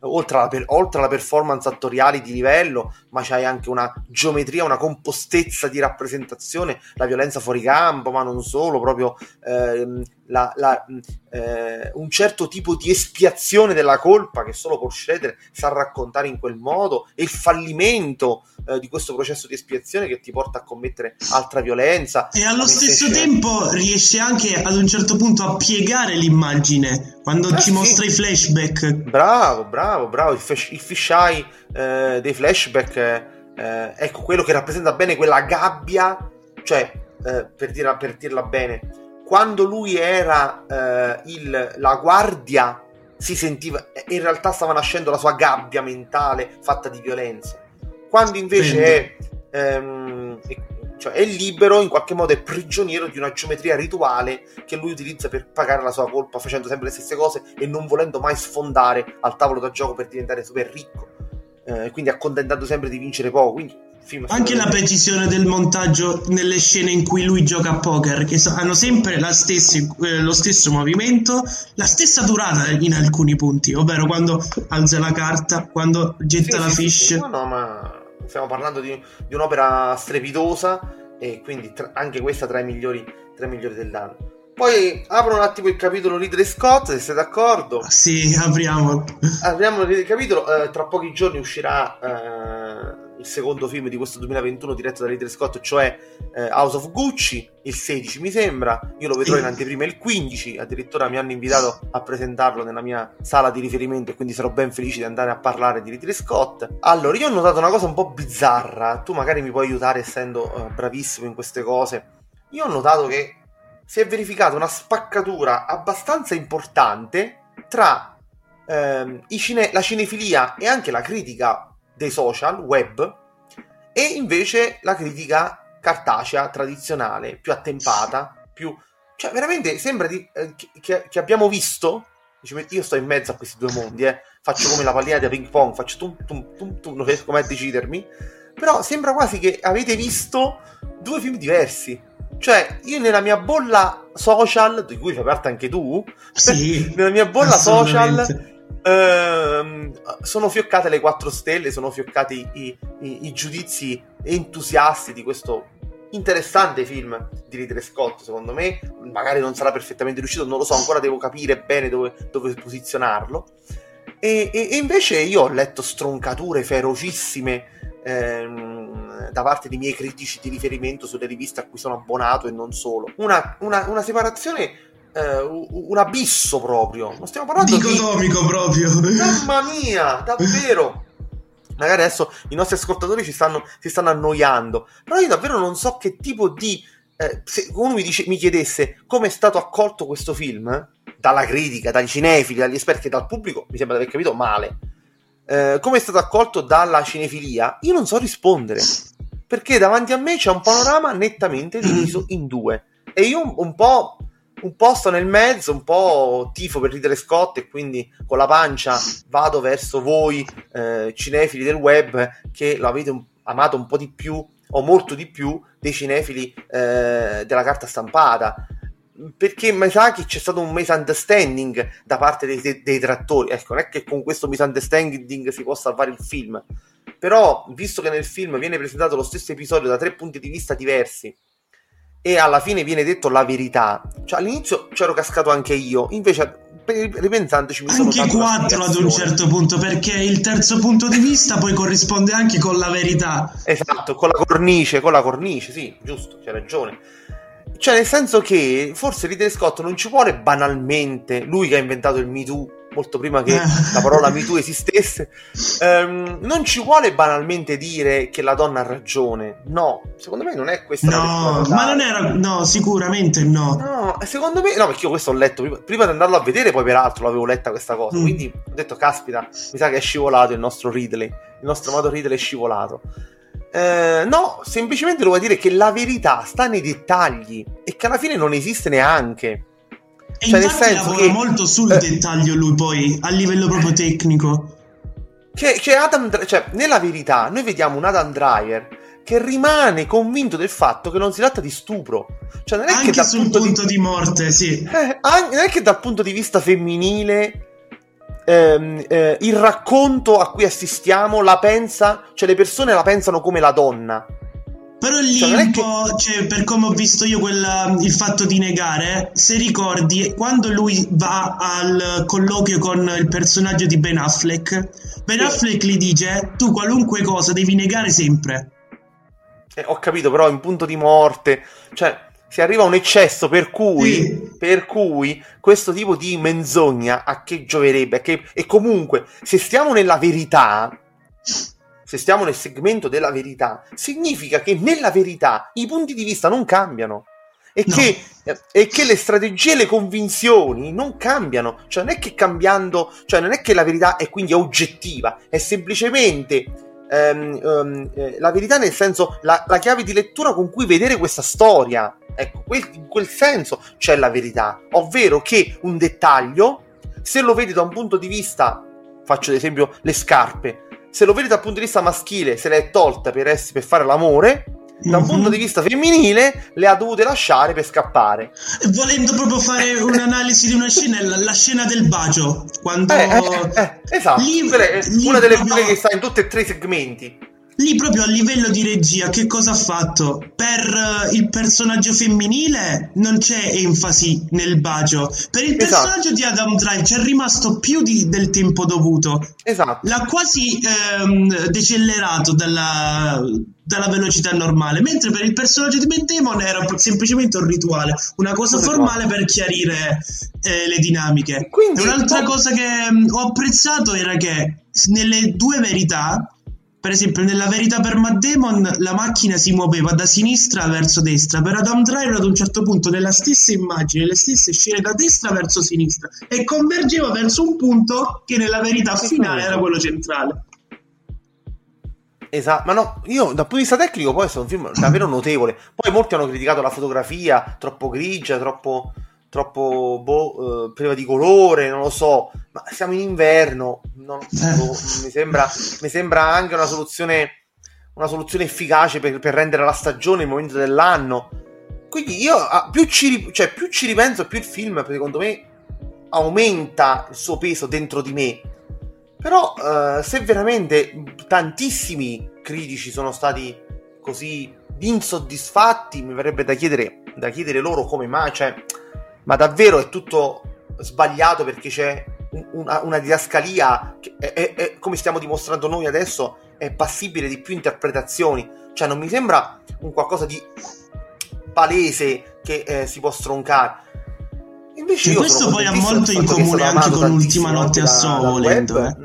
oltre alla, per, oltre alla performance attoriali di livello, ma c'hai anche una geometria, una compostezza di rappresentazione, la violenza fuori campo, ma non solo, proprio ehm, la, la, eh, un certo tipo di espiazione della colpa che solo Paul Schroeder sa raccontare in quel modo e il fallimento eh, di questo processo di espiazione che ti porta a commettere altra violenza. E allo stesso tempo riesce anche ad un certo punto a piegare l'immagine quando eh, ci sì. mostra i flashback. Bravo, bravo, bravo, il, fish, il fisheye eh, dei flashback, eh, ecco quello che rappresenta bene quella gabbia, cioè eh, per, dirla, per dirla bene quando lui era eh, il, la guardia, si sentiva, in realtà stava nascendo la sua gabbia mentale fatta di violenza. Quando invece è, ehm, è, cioè è, libero, in qualche modo è prigioniero di una geometria rituale che lui utilizza per pagare la sua colpa, facendo sempre le stesse cose e non volendo mai sfondare al tavolo da gioco per diventare super ricco. Eh, quindi accontentando sempre di vincere poco. Quindi anche la precisione del montaggio nelle scene in cui lui gioca a poker, che hanno sempre stessi, eh, lo stesso movimento, la stessa durata in alcuni punti, ovvero quando alza la carta, quando getta sì, la sì, fish. Sì, no, no, ma stiamo parlando di, di un'opera strepitosa e quindi tra, anche questa tra i migliori, tra i migliori dell'anno. Poi apro un attimo il capitolo Ridley Scott, se siete d'accordo. Sì, apriamo. Apriamo il capitolo. Eh, tra pochi giorni uscirà eh, secondo film di questo 2021 diretto da Ridley Scott, cioè eh, House of Gucci, il 16 mi sembra, io lo vedrò in anteprima il 15, addirittura mi hanno invitato a presentarlo nella mia sala di riferimento e quindi sarò ben felice di andare a parlare di Ridley Scott. Allora, io ho notato una cosa un po' bizzarra, tu magari mi puoi aiutare essendo uh, bravissimo in queste cose. Io ho notato che si è verificata una spaccatura abbastanza importante tra ehm, cine- la cinefilia e anche la critica dei social web e invece la critica cartacea tradizionale, più attempata, più... Cioè, veramente sembra di, eh, che, che, abbiamo visto... Io sto in mezzo a questi due mondi, eh. faccio come la pallina da ping pong, faccio tum tum tum tum, non riesco mai a decidermi. Però sembra quasi che avete visto due film diversi. Cioè, io nella mia bolla social, di cui fai parte anche tu, sì, nella mia bolla social Ehm, sono fioccate le 4 stelle, sono fioccati i, i, i, giudizi entusiasti di questo interessante film di Ridley Scott, secondo me. Magari non sarà perfettamente riuscito, non lo so, ancora devo capire bene dove, dove posizionarlo. E, e, e, invece io ho letto stroncature ferocissime ehm, da parte dei miei critici di riferimento sulle riviste a cui sono abbonato e non solo. Una, una, una separazione eh, un abisso proprio. Non stiamo parlando Dicotomico di... proprio. Mamma mia, davvero. Magari adesso i nostri ascoltatori ci stanno, si stanno annoiando, però io davvero non so che tipo di... Eh, se uno mi, dice, mi chiedesse come è stato accolto questo film, eh, dalla critica, dagli cinefili, dagli esperti e dal pubblico, mi sembra di aver capito male. Eh, come è stato accolto dalla cinefilia, io non so rispondere. Perché davanti a me c'è un panorama nettamente diviso in due. E io un, un po' un posto nel mezzo, un po' tifo per ridere Scott e quindi con la pancia vado verso voi eh, cinefili del web che lo avete un, amato un po' di più o molto di più dei cinefili eh, della carta stampata. Perché mi sa c'è stato un misunderstanding da parte dei, dei trattori. Ecco non è che con questo misunderstanding si può salvare il film. Però visto che nel film viene presentato lo stesso episodio da tre punti di vista diversi e alla fine viene detto la verità. Cioè, all'inizio c'ero cascato anche io, invece ripensandoci mi sono Anche quattro ad un certo punto, perché il terzo punto di vista poi corrisponde anche con la verità. Esatto, con la cornice, con la cornice, sì, giusto, c'hai ragione. Cioè, nel senso che forse Ridley Scott non ci vuole banalmente, lui che ha inventato il Me Too, molto prima che la parola Me Too esistesse, ehm, non ci vuole banalmente dire che la donna ha ragione. No, secondo me non è questa No, ma non era. No, sicuramente no. No, secondo me. No, perché io questo ho letto prima, prima di andarlo a vedere, poi peraltro l'avevo letta questa cosa. Mm. Quindi ho detto, caspita, mi sa che è scivolato il nostro Ridley. Il nostro amato Ridley è scivolato. Eh, no, semplicemente lo vuoi dire che la verità sta nei dettagli e che alla fine non esiste neanche. E cioè, nel senso lavora che, molto sul eh, dettaglio lui poi, a livello proprio tecnico. Che, che Adam, cioè, nella verità, noi vediamo un Adam Driver che rimane convinto del fatto che non si tratta di stupro. Cioè, non è anche che sul punto, punto di... di... morte, sì. Eh, anche, non è che dal punto di vista femminile ehm, eh, il racconto a cui assistiamo la pensa, cioè le persone la pensano come la donna. Però lì cioè, un po', che... cioè, per come ho visto io quella, il fatto di negare, se ricordi, quando lui va al colloquio con il personaggio di Ben Affleck, Ben sì. Affleck gli dice, tu qualunque cosa devi negare sempre. Eh, ho capito, però in punto di morte, cioè, si arriva a un eccesso per cui, sì. per cui questo tipo di menzogna a che gioverebbe? Che, e comunque, se stiamo nella verità, se stiamo nel segmento della verità, significa che nella verità i punti di vista non cambiano. E, no. che, e che le strategie e le convinzioni non cambiano. Cioè, non è che cambiando, cioè, non è che la verità è quindi oggettiva, è semplicemente um, um, eh, la verità nel senso la, la, chiave di lettura con cui vedere questa storia. Ecco, quel, in quel senso c'è la verità, ovvero che un dettaglio, se lo vedi da un punto di vista, faccio ad esempio le scarpe, se lo vedi dal punto di vista maschile, se le è tolta per, essere, per fare l'amore, da un mm-hmm. punto di vista femminile le ha dovute lasciare per scappare. Volendo proprio fare un'analisi di una scena, la, scena del bacio, quando... Eh, eh, eh, esatto, lì, lì una delle proprio... che sta in tutti e tre i segmenti. Lì proprio a livello di regia, che cosa ha fatto? Per uh, il personaggio femminile non c'è enfasi nel bacio. Per il esatto. personaggio di Adam Drive c'è rimasto più di, del tempo dovuto. Esatto. L'ha quasi ehm, decelerato dalla, dalla, velocità normale. Mentre per il personaggio di Matt era semplicemente un rituale, una cosa formale per chiarire eh, le dinamiche. Quindi, un'altra no... cosa che mh, ho apprezzato era che nelle due verità per esempio, nella verità per Matt Damon la macchina si muoveva da sinistra verso destra, per Adam Driver ad un certo punto nella stessa immagine, le stesse scene da destra verso sinistra e convergeva verso un punto che nella verità finale era quello centrale. Esatto, ma no, io dal punto di vista tecnico poi è un film davvero notevole. Poi molti hanno criticato la fotografia, troppo grigia, troppo troppo boh, eh, priva di colore, non lo so, ma siamo in inverno, non, boh, mi, sembra, mi, sembra, anche una soluzione, una soluzione efficace per, per, rendere la stagione il momento dell'anno. Quindi io ah, più, ci, cioè, più ci ripenso, più il film, secondo me, aumenta il suo peso dentro di me. Però eh, se veramente tantissimi critici sono stati così insoddisfatti, mi verrebbe da chiedere, da chiedere loro come mai, cioè ma davvero è tutto sbagliato perché c'è una, una didascalia che è, è, è, come stiamo dimostrando noi adesso è passibile di più interpretazioni cioè non mi sembra un qualcosa di palese che eh, si può stroncare invece io questo poi ha molto in comune anche con l'ultima notte a Soho volendo eh.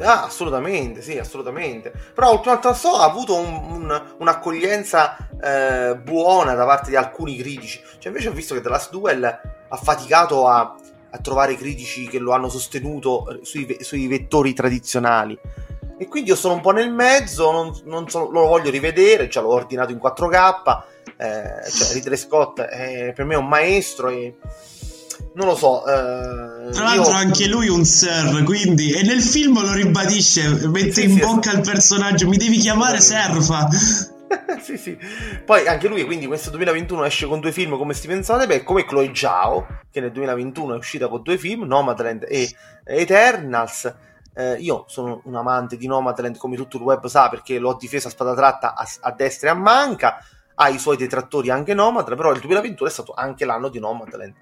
Ah, assolutamente, sì, assolutamente. Però Ultima So ha avuto un, un, un'accoglienza eh, buona da parte di alcuni critici. Cioè, invece ho visto che The Last Duel ha faticato a, a trovare critici che lo hanno sostenuto eh, sui, sui, vettori tradizionali. E quindi io sono un po' nel mezzo, non, non so, lo voglio rivedere, già l'ho ordinato in 4K. Eh, cioè, Ridley Scott è per me un maestro e non lo so. Eh, Tra l'altro, io... anche lui un Sir, quindi. E nel film lo ribadisce, mette sì, in sì, bocca al personaggio: mi devi chiamare Serfa. sì, sì. Poi anche lui, quindi, questo 2021 esce con due film come Steven Soderbergh, come Chloe Zhao, che nel 2021 è uscita con due film, Nomadland e Eternals. Eh, io sono un amante di Nomadland, come tutto il web sa, perché l'ho difesa a spada tratta a, a destra e a manca. ha i suoi detrattori anche Nomadland, però il 2021 è stato anche l'anno di Nomadland,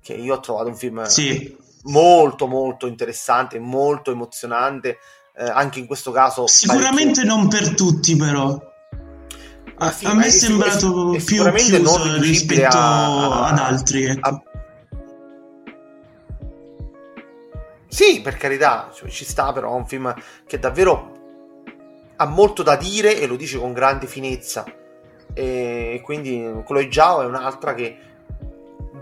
che io ho trovato un film sì. Molto molto interessante, molto emozionante, eh, anche in questo caso... Sicuramente parecchio... non per tutti però. Ah, sì, a me è sembrato è, più chiuso rispetto a, ad altri. Ecco. A... Sì, per carità, cioè, ci sta però, è un film che davvero ha molto da dire e lo dice con grande finezza. E quindi Chloe Zhao è un'altra che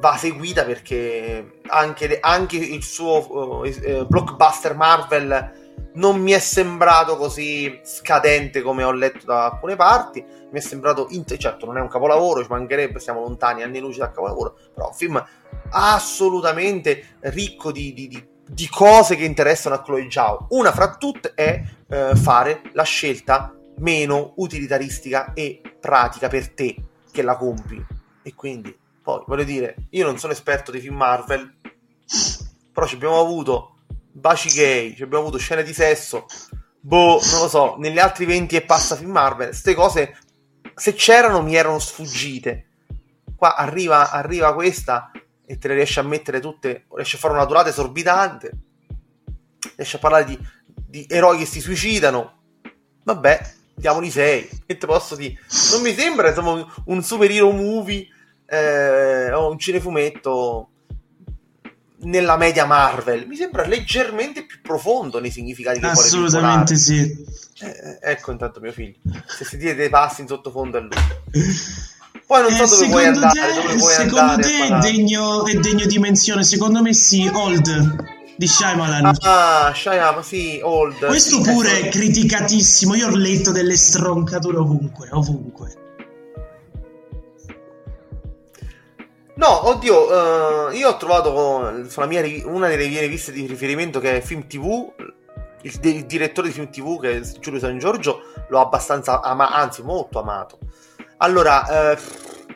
va seguita perché anche, anche il suo uh, blockbuster Marvel non mi è sembrato così scadente come ho letto da alcune parti. Mi è sembrato, int- certo, non è un capolavoro, ci mancherebbe, siamo lontani anni luce dal capolavoro, però un film assolutamente ricco di, di, di, di cose che interessano a Chloe Zhao. Una fra tutte è eh, fare la scelta meno utilitaristica e pratica per te che la compi. E quindi, poi, voglio dire, io non sono esperto di film Marvel, però ci abbiamo avuto baci gay, abbiamo avuto scene di sesso, boh, non lo so, negli altri 20 e passa film Marvel, queste cose, se c'erano, mi erano sfuggite. Qua arriva, arriva questa e te le riesce a mettere tutte, riesce a fare una durata esorbitante, riesce a parlare di, di eroi che si suicidano, vabbè, diamoli 6, che te posso dire? Non mi sembra, insomma, un superhero movie eh, o un cinefumetto nella media Marvel. Mi sembra leggermente più profondo nei significati che Assolutamente sì. Eh, eh, ecco intanto mio figlio. Se sentite dei passi in sottofondo è lui. Poi non so eh, dove vuoi andare. Te, dove vuoi secondo andare te è degno, è degno di menzione? Secondo me sì, Old di Shyamalan. Ah, Shyamalan, sì, Old. Questo pure è criticatissimo. Io ho letto delle stroncature ovunque, ovunque. No, oddio, uh, io ho trovato sulla mia, una delle mie riviste di riferimento che è Film TV, il, il direttore di Film TV che è Giulio San Giorgio l'ho abbastanza amato, anzi molto amato. Allora, uh,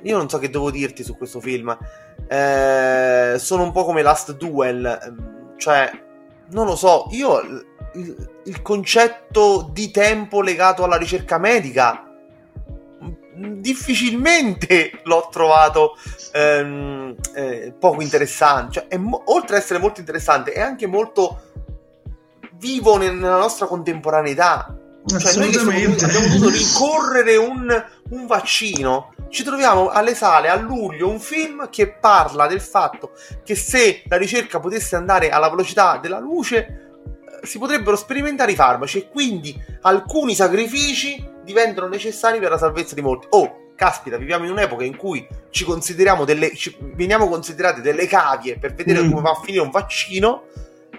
io non so che devo dirti su questo film. Uh, sono un po' come Last Duel, ehm, cioè, non lo so, io il, il concetto di tempo legato alla ricerca medica difficilmente l'ho trovato ehm, eh, poco interessante. Cioè, mo- oltre ad essere molto interessante, è anche molto vivo nella nostra contemporaneità. Cioè, noi che siamo, abbiamo dovuto ricorrere un, un vaccino. Ci troviamo alle sale a luglio un film che parla del fatto che se la ricerca potesse andare alla velocità della luce, si potrebbero sperimentare i farmaci e quindi alcuni sacrifici diventano necessari per la salvezza di molti. Oh, caspita, viviamo in un'epoca in cui ci consideriamo delle, ci, veniamo considerati delle cavie per vedere mm. come va a finire un vaccino.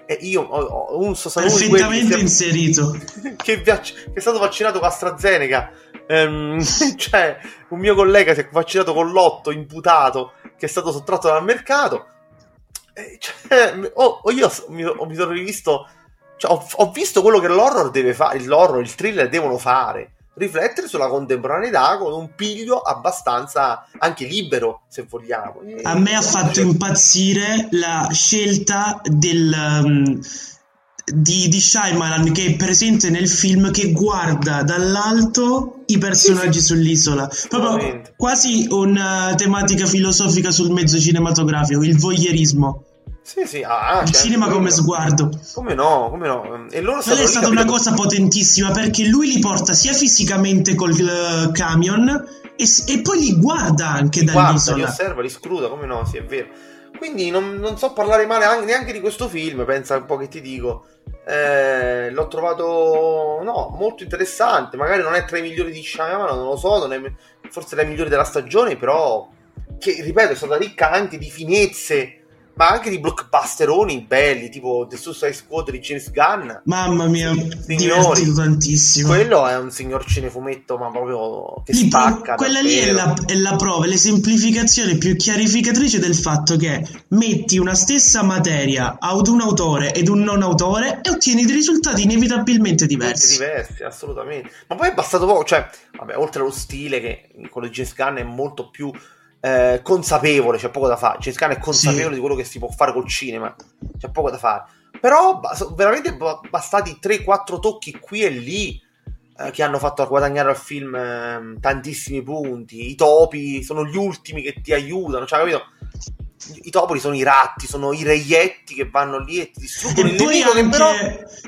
E io ho, ho un che, inserito che, che, è stato vaccinato con AstraZeneca. Um, cioè, un mio collega si è vaccinato con l'otto imputato che è stato sottratto dal mercato. E, cioè, oh, oh, io mi, mi sono rivisto cioè, ho, ho, visto quello che l'horror deve fare, l'horror, il thriller devono fare. Riflettere sulla contemporaneità con un piglio abbastanza anche libero, se vogliamo. E A me ha fatto impazzire la scelta del. Um, di, di Shyamalan che è presente nel film che guarda dall'alto i personaggi sì, sì. sull'isola proprio quasi una tematica filosofica sul mezzo cinematografico il voyeurismo sì, sì, ah, il certo, cinema come sguardo. Come no, come no. E loro Quella è stata una cosa potentissima perché lui li porta sia fisicamente col uh, camion e, e, poi li guarda anche li dall'isola. Guarda, li osserva, li scruta, come no, sì, è vero. Quindi non, non so parlare male anche, neanche di questo film, pensa un po' che ti dico. Eh, l'ho trovato no, molto interessante. Magari non è tra i migliori di Shyamalan, non lo so, non è forse tra i migliori della stagione, però che ripeto è stata ricca anche di finezze ma anche di blockbusteroni belli, tipo The Suicide Squad di James Gunn. Mamma mia, divertito tantissimo. Quello è un signor cinefumetto, ma proprio che Lì, spacca. Quella lì è la, è la prova, l'esemplificazione più chiarificatrice del fatto che metti una stessa materia ad un autore ed un non autore e ottieni dei risultati inevitabilmente diversi. Diversi, assolutamente. Ma poi è bastato poco, cioè, vabbè, oltre allo stile che quello di James Gunn è molto più eh, consapevole, c'è poco da fare. James Gunn è consapevole sì. di quello che si può fare col cinema, c'è poco da fare. Però veramente bastati 3-4 tocchi qui e lì. eh, che hanno fatto guadagnare al film eh, tantissimi punti. I topi sono gli ultimi che ti aiutano, cioè, capito? I topoli sono i ratti, sono i reietti che vanno lì e ti distruggono E il nemico che anche, però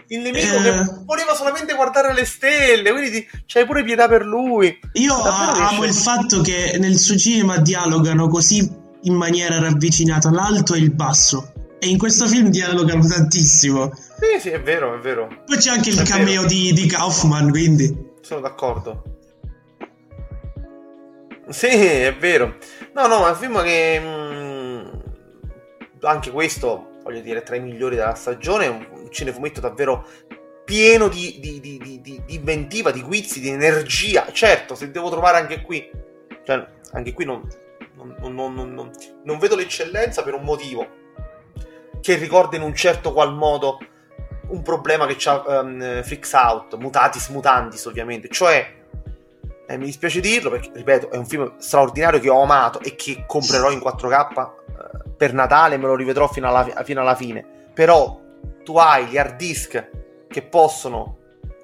il nemico eh, che voleva solamente guardare le stelle, quindi ti- c'hai pure pietà per lui. Io Davvero amo il fatto che nel suo cinema dialogano così in maniera ravvicinata l'alto e il basso. E in questo film dialogano tantissimo. Sì, sì, è vero, è vero. Poi c'è anche il È cameo di, di Kaufman, quindi. Sono d'accordo. Sì, è vero. No, no, è un film che... anche questo, voglio dire, tra i migliori della stagione. Un cinefumetto davvero pieno di, di- di- di- inventiva, di guizzi, di energia. Certo, se devo trovare anche qui... Cioè, anche qui non- non- non- non vedo l'eccellenza per un motivo. Che ricorda in un certo qual modo un problema che c'ha um, Freaks Out, Mutatis Mutandis ovviamente, cioè eh, mi dispiace dirlo perché, ripeto, è un film straordinario che ho amato e che comprerò in 4K eh, per Natale e me lo rivedrò fino alla, fino alla fine. Però tu hai gli hard disk che possono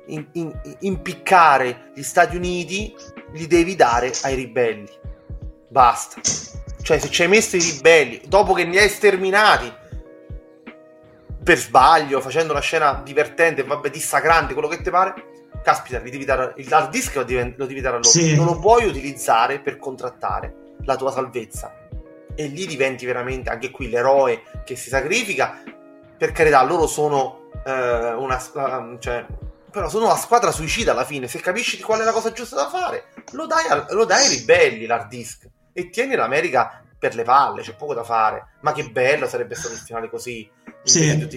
in- in- impiccare gli Stati Uniti, li devi dare ai ribelli. Basta. Cioè, se ci hai messo i ribelli, dopo che li hai sterminati, per sbaglio, facendo una scena divertente, vabbè, dissacrante, quello che ti pare, caspita, devi dare, il hard disk lo devi, lo devi dare a loro. Sì. Non lo puoi utilizzare per contrattare la tua salvezza. E lì diventi veramente anche qui l'eroe che si sacrifica. Per carità, loro sono eh, una cioè, però sono una squadra suicida alla fine. Se capisci qual è la cosa giusta da fare, lo dai, lo dai ai ribelli l'hard disk e tieni l'America per le palle. C'è poco da fare. Ma che bello sarebbe stato il finale così. Sì.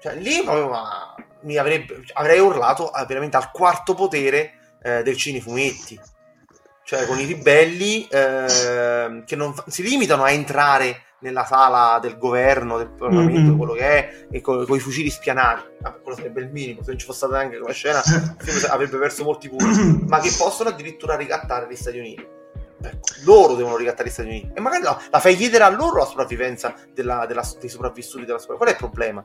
Cioè, lì proprio ma, mi avrebbe, avrei urlato eh, veramente al quarto potere eh, del cinefumetti. Cioè, con i ribelli eh, che non si limitano a entrare nella sala del governo, del Parlamento, Mhm. quello che è, e con i fucili spianati. Vabbè, quello sarebbe il minimo. Se non ci fosse stata neanche quella scena, avrebbe perso molti punti. ma che possono addirittura ricattare gli Stati Uniti. Ecco, loro devono ricattare gli Stati Uniti. E magari la, la fai chiedere a loro la sopravvivenza della- della- dei sopravvissuti della scuola. Qual è il problema?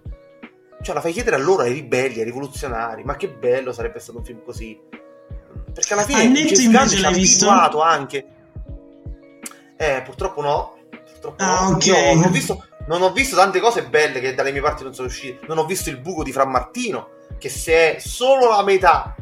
Cioè, la fai chiedere a loro, ai ribelli, ai rivoluzionari. Ma che bello sarebbe stato un film così. Perché alla fine A Netto James ci ha abituato anche. Eh, purtroppo no. Purtroppo Ah, no. ok. Io non ho, visto, non ho visto tante cose belle che dalle mie parti non sono uscite. Non ho visto il buco di Fra Martino, che se è solo la metà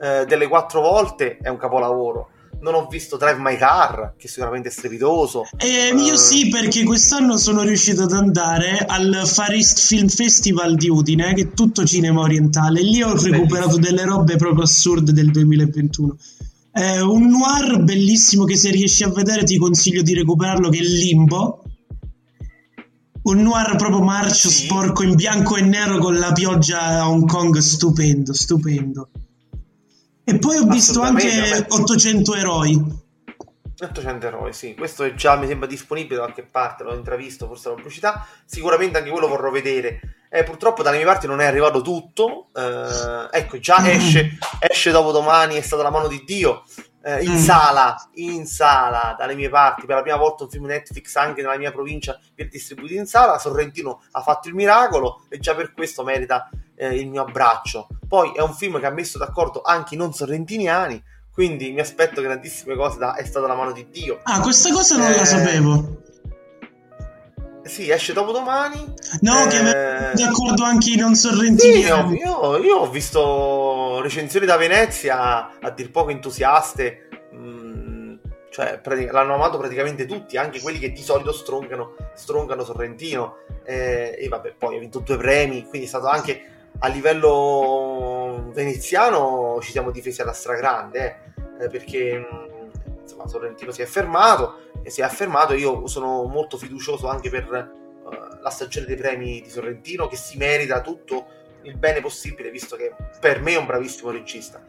eh, delle quattro volte è un capolavoro. Non ho visto Drive My Car, che sicuramente è strepitoso. Eh, io Eh, sì, perché quest'anno sono riuscito ad andare al Far East Film Festival di Udine, che è tutto cinema orientale. Lì ho recuperato delle robe proprio assurde del 2021. È un noir bellissimo che se riesci a vedere ti consiglio di recuperarlo, che è Limbo. Un noir proprio marcio, Sì. sporco, in bianco e nero con la pioggia a Hong Kong, stupendo, stupendo. E poi ho visto anche Assolutamente, vabbè. 800 eroi. 800 eroi, sì, questo è già mi sembra disponibile da qualche parte, l'ho intravisto, forse la pubblicità, sicuramente anche quello vorrò vedere. Eh, purtroppo dalle mie parti non è arrivato tutto, eh, ecco, già Mm. esce, esce dopo domani, è stata la mano di Dio, eh, in Mm. sala, in sala, dalle mie parti, per la prima volta un film Netflix anche nella mia provincia viene distribuito in sala, Sorrentino ha fatto il miracolo e già per questo merita eh, il mio abbraccio. Poi è un film che ha messo d'accordo anche i non sorrentiniani, quindi mi aspetto grandissime cose da È stata la mano di Dio. Ah, questa cosa non la Eh, sapevo. Sì, esce dopo domani. No, Eh, che d'accordo anche i non Sì, sorrentini. io, io- io ho visto recensioni da Venezia a dir poco entusiaste. mm, cioè, pratic- l'hanno amato praticamente tutti, anche quelli che di solito strongano, strongano Sorrentino. Eh, e vabbè, poi ha vinto due premi, quindi è stato anche a livello veneziano ci siamo difesi alla stragrande, eh, perché mm, insomma Sorrentino si è fermato e si è affermato. Io sono molto fiducioso anche per eh, la stagione dei premi di Sorrentino che si merita tutto il bene possibile, visto che per me è un bravissimo regista.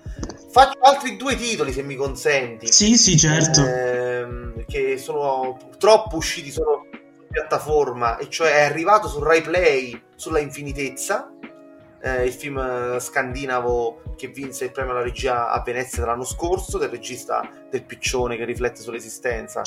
Faccio altri due titoli, se mi consenti. Sì, sì, certo. Ehm, che sono purtroppo usciti solo piattaforma, e cioè è arrivato su Rai Play sulla infinitezza, eh, il film scandinavo che vinse il premio alla regia a Venezia dell'anno scorso, del regista del piccione che riflette sull'esistenza.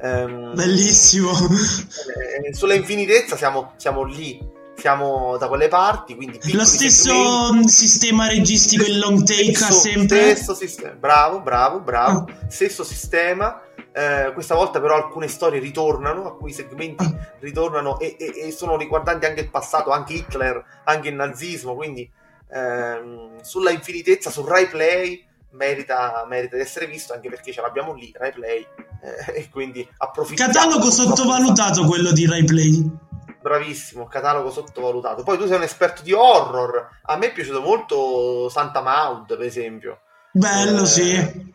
Ehm, Bellissimo. eh, sulla infinitezza siamo, siamo lì. siamo da quelle parti, quindi lo stesso segmenti. sistema registico in long take stesso, sempre. Stesso sistema, bravo, bravo, bravo, oh. stesso sistema. Eh, questa volta però alcune storie ritornano, alcuni segmenti oh. ritornano e, e, e, sono riguardanti anche il passato, anche Hitler, anche il nazismo, quindi ehm, sulla infinitezza, sul Rai Play merita, merita, di essere visto anche perché ce l'abbiamo lì, Rai Play, eh, e quindi approfittiamo. Catalogo sottovalutato quello di Rai Play. Bravissimo, catalogo sottovalutato. Poi tu sei un esperto di horror. A me è piaciuto molto Santa Maud, per esempio. Bello, eh, sì.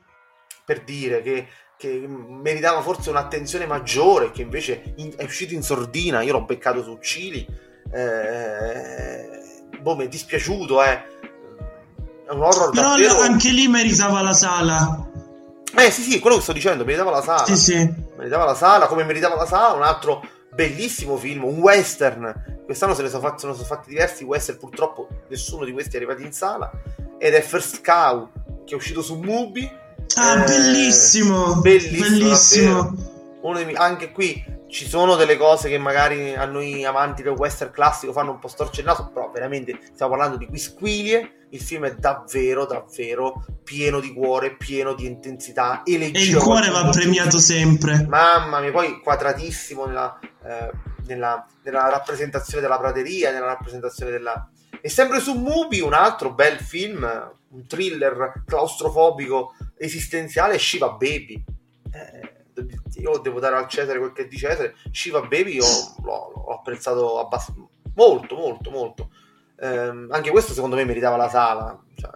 Per dire che, che, meritava forse un'attenzione maggiore, che invece in, è uscito in sordina. Io l'ho beccato su Cili. Eh, boh, mi è dispiaciuto, eh. È un horror Però davvero... anche lì meritava la sala. Eh sì, sì, quello che sto dicendo, meritava la sala. Sì, sì. Meritava la sala, come meritava la sala un altro bellissimo film, un western. Quest'anno se ne sono fatti, sono fatti diversi western, purtroppo nessuno di questi è arrivato in sala. Ed è First Cow, che è uscito su Mubi. Ah, eh, bellissimo! Bellissimo! bellissimo. Dei, anche qui ci sono delle cose che magari a noi amanti del western classico fanno un po' storce il naso, però veramente stiamo parlando di quisquilie. Il film è davvero, davvero pieno di cuore, pieno di intensità. E il cuore va premiato sempre. Mamma mia, poi quadratissimo nella, eh, nella, nella rappresentazione della prateria, nella rappresentazione della... E sempre su Mubi un altro bel film, un thriller claustrofobico esistenziale, Shiva Baby. Eh, io devo dare al Cesare quel che è di Cesare. Shiva Baby io l'ho, l'ho apprezzato abbastanza, molto, molto, molto. Eh, anche questo secondo me meritava la sala. Cioè,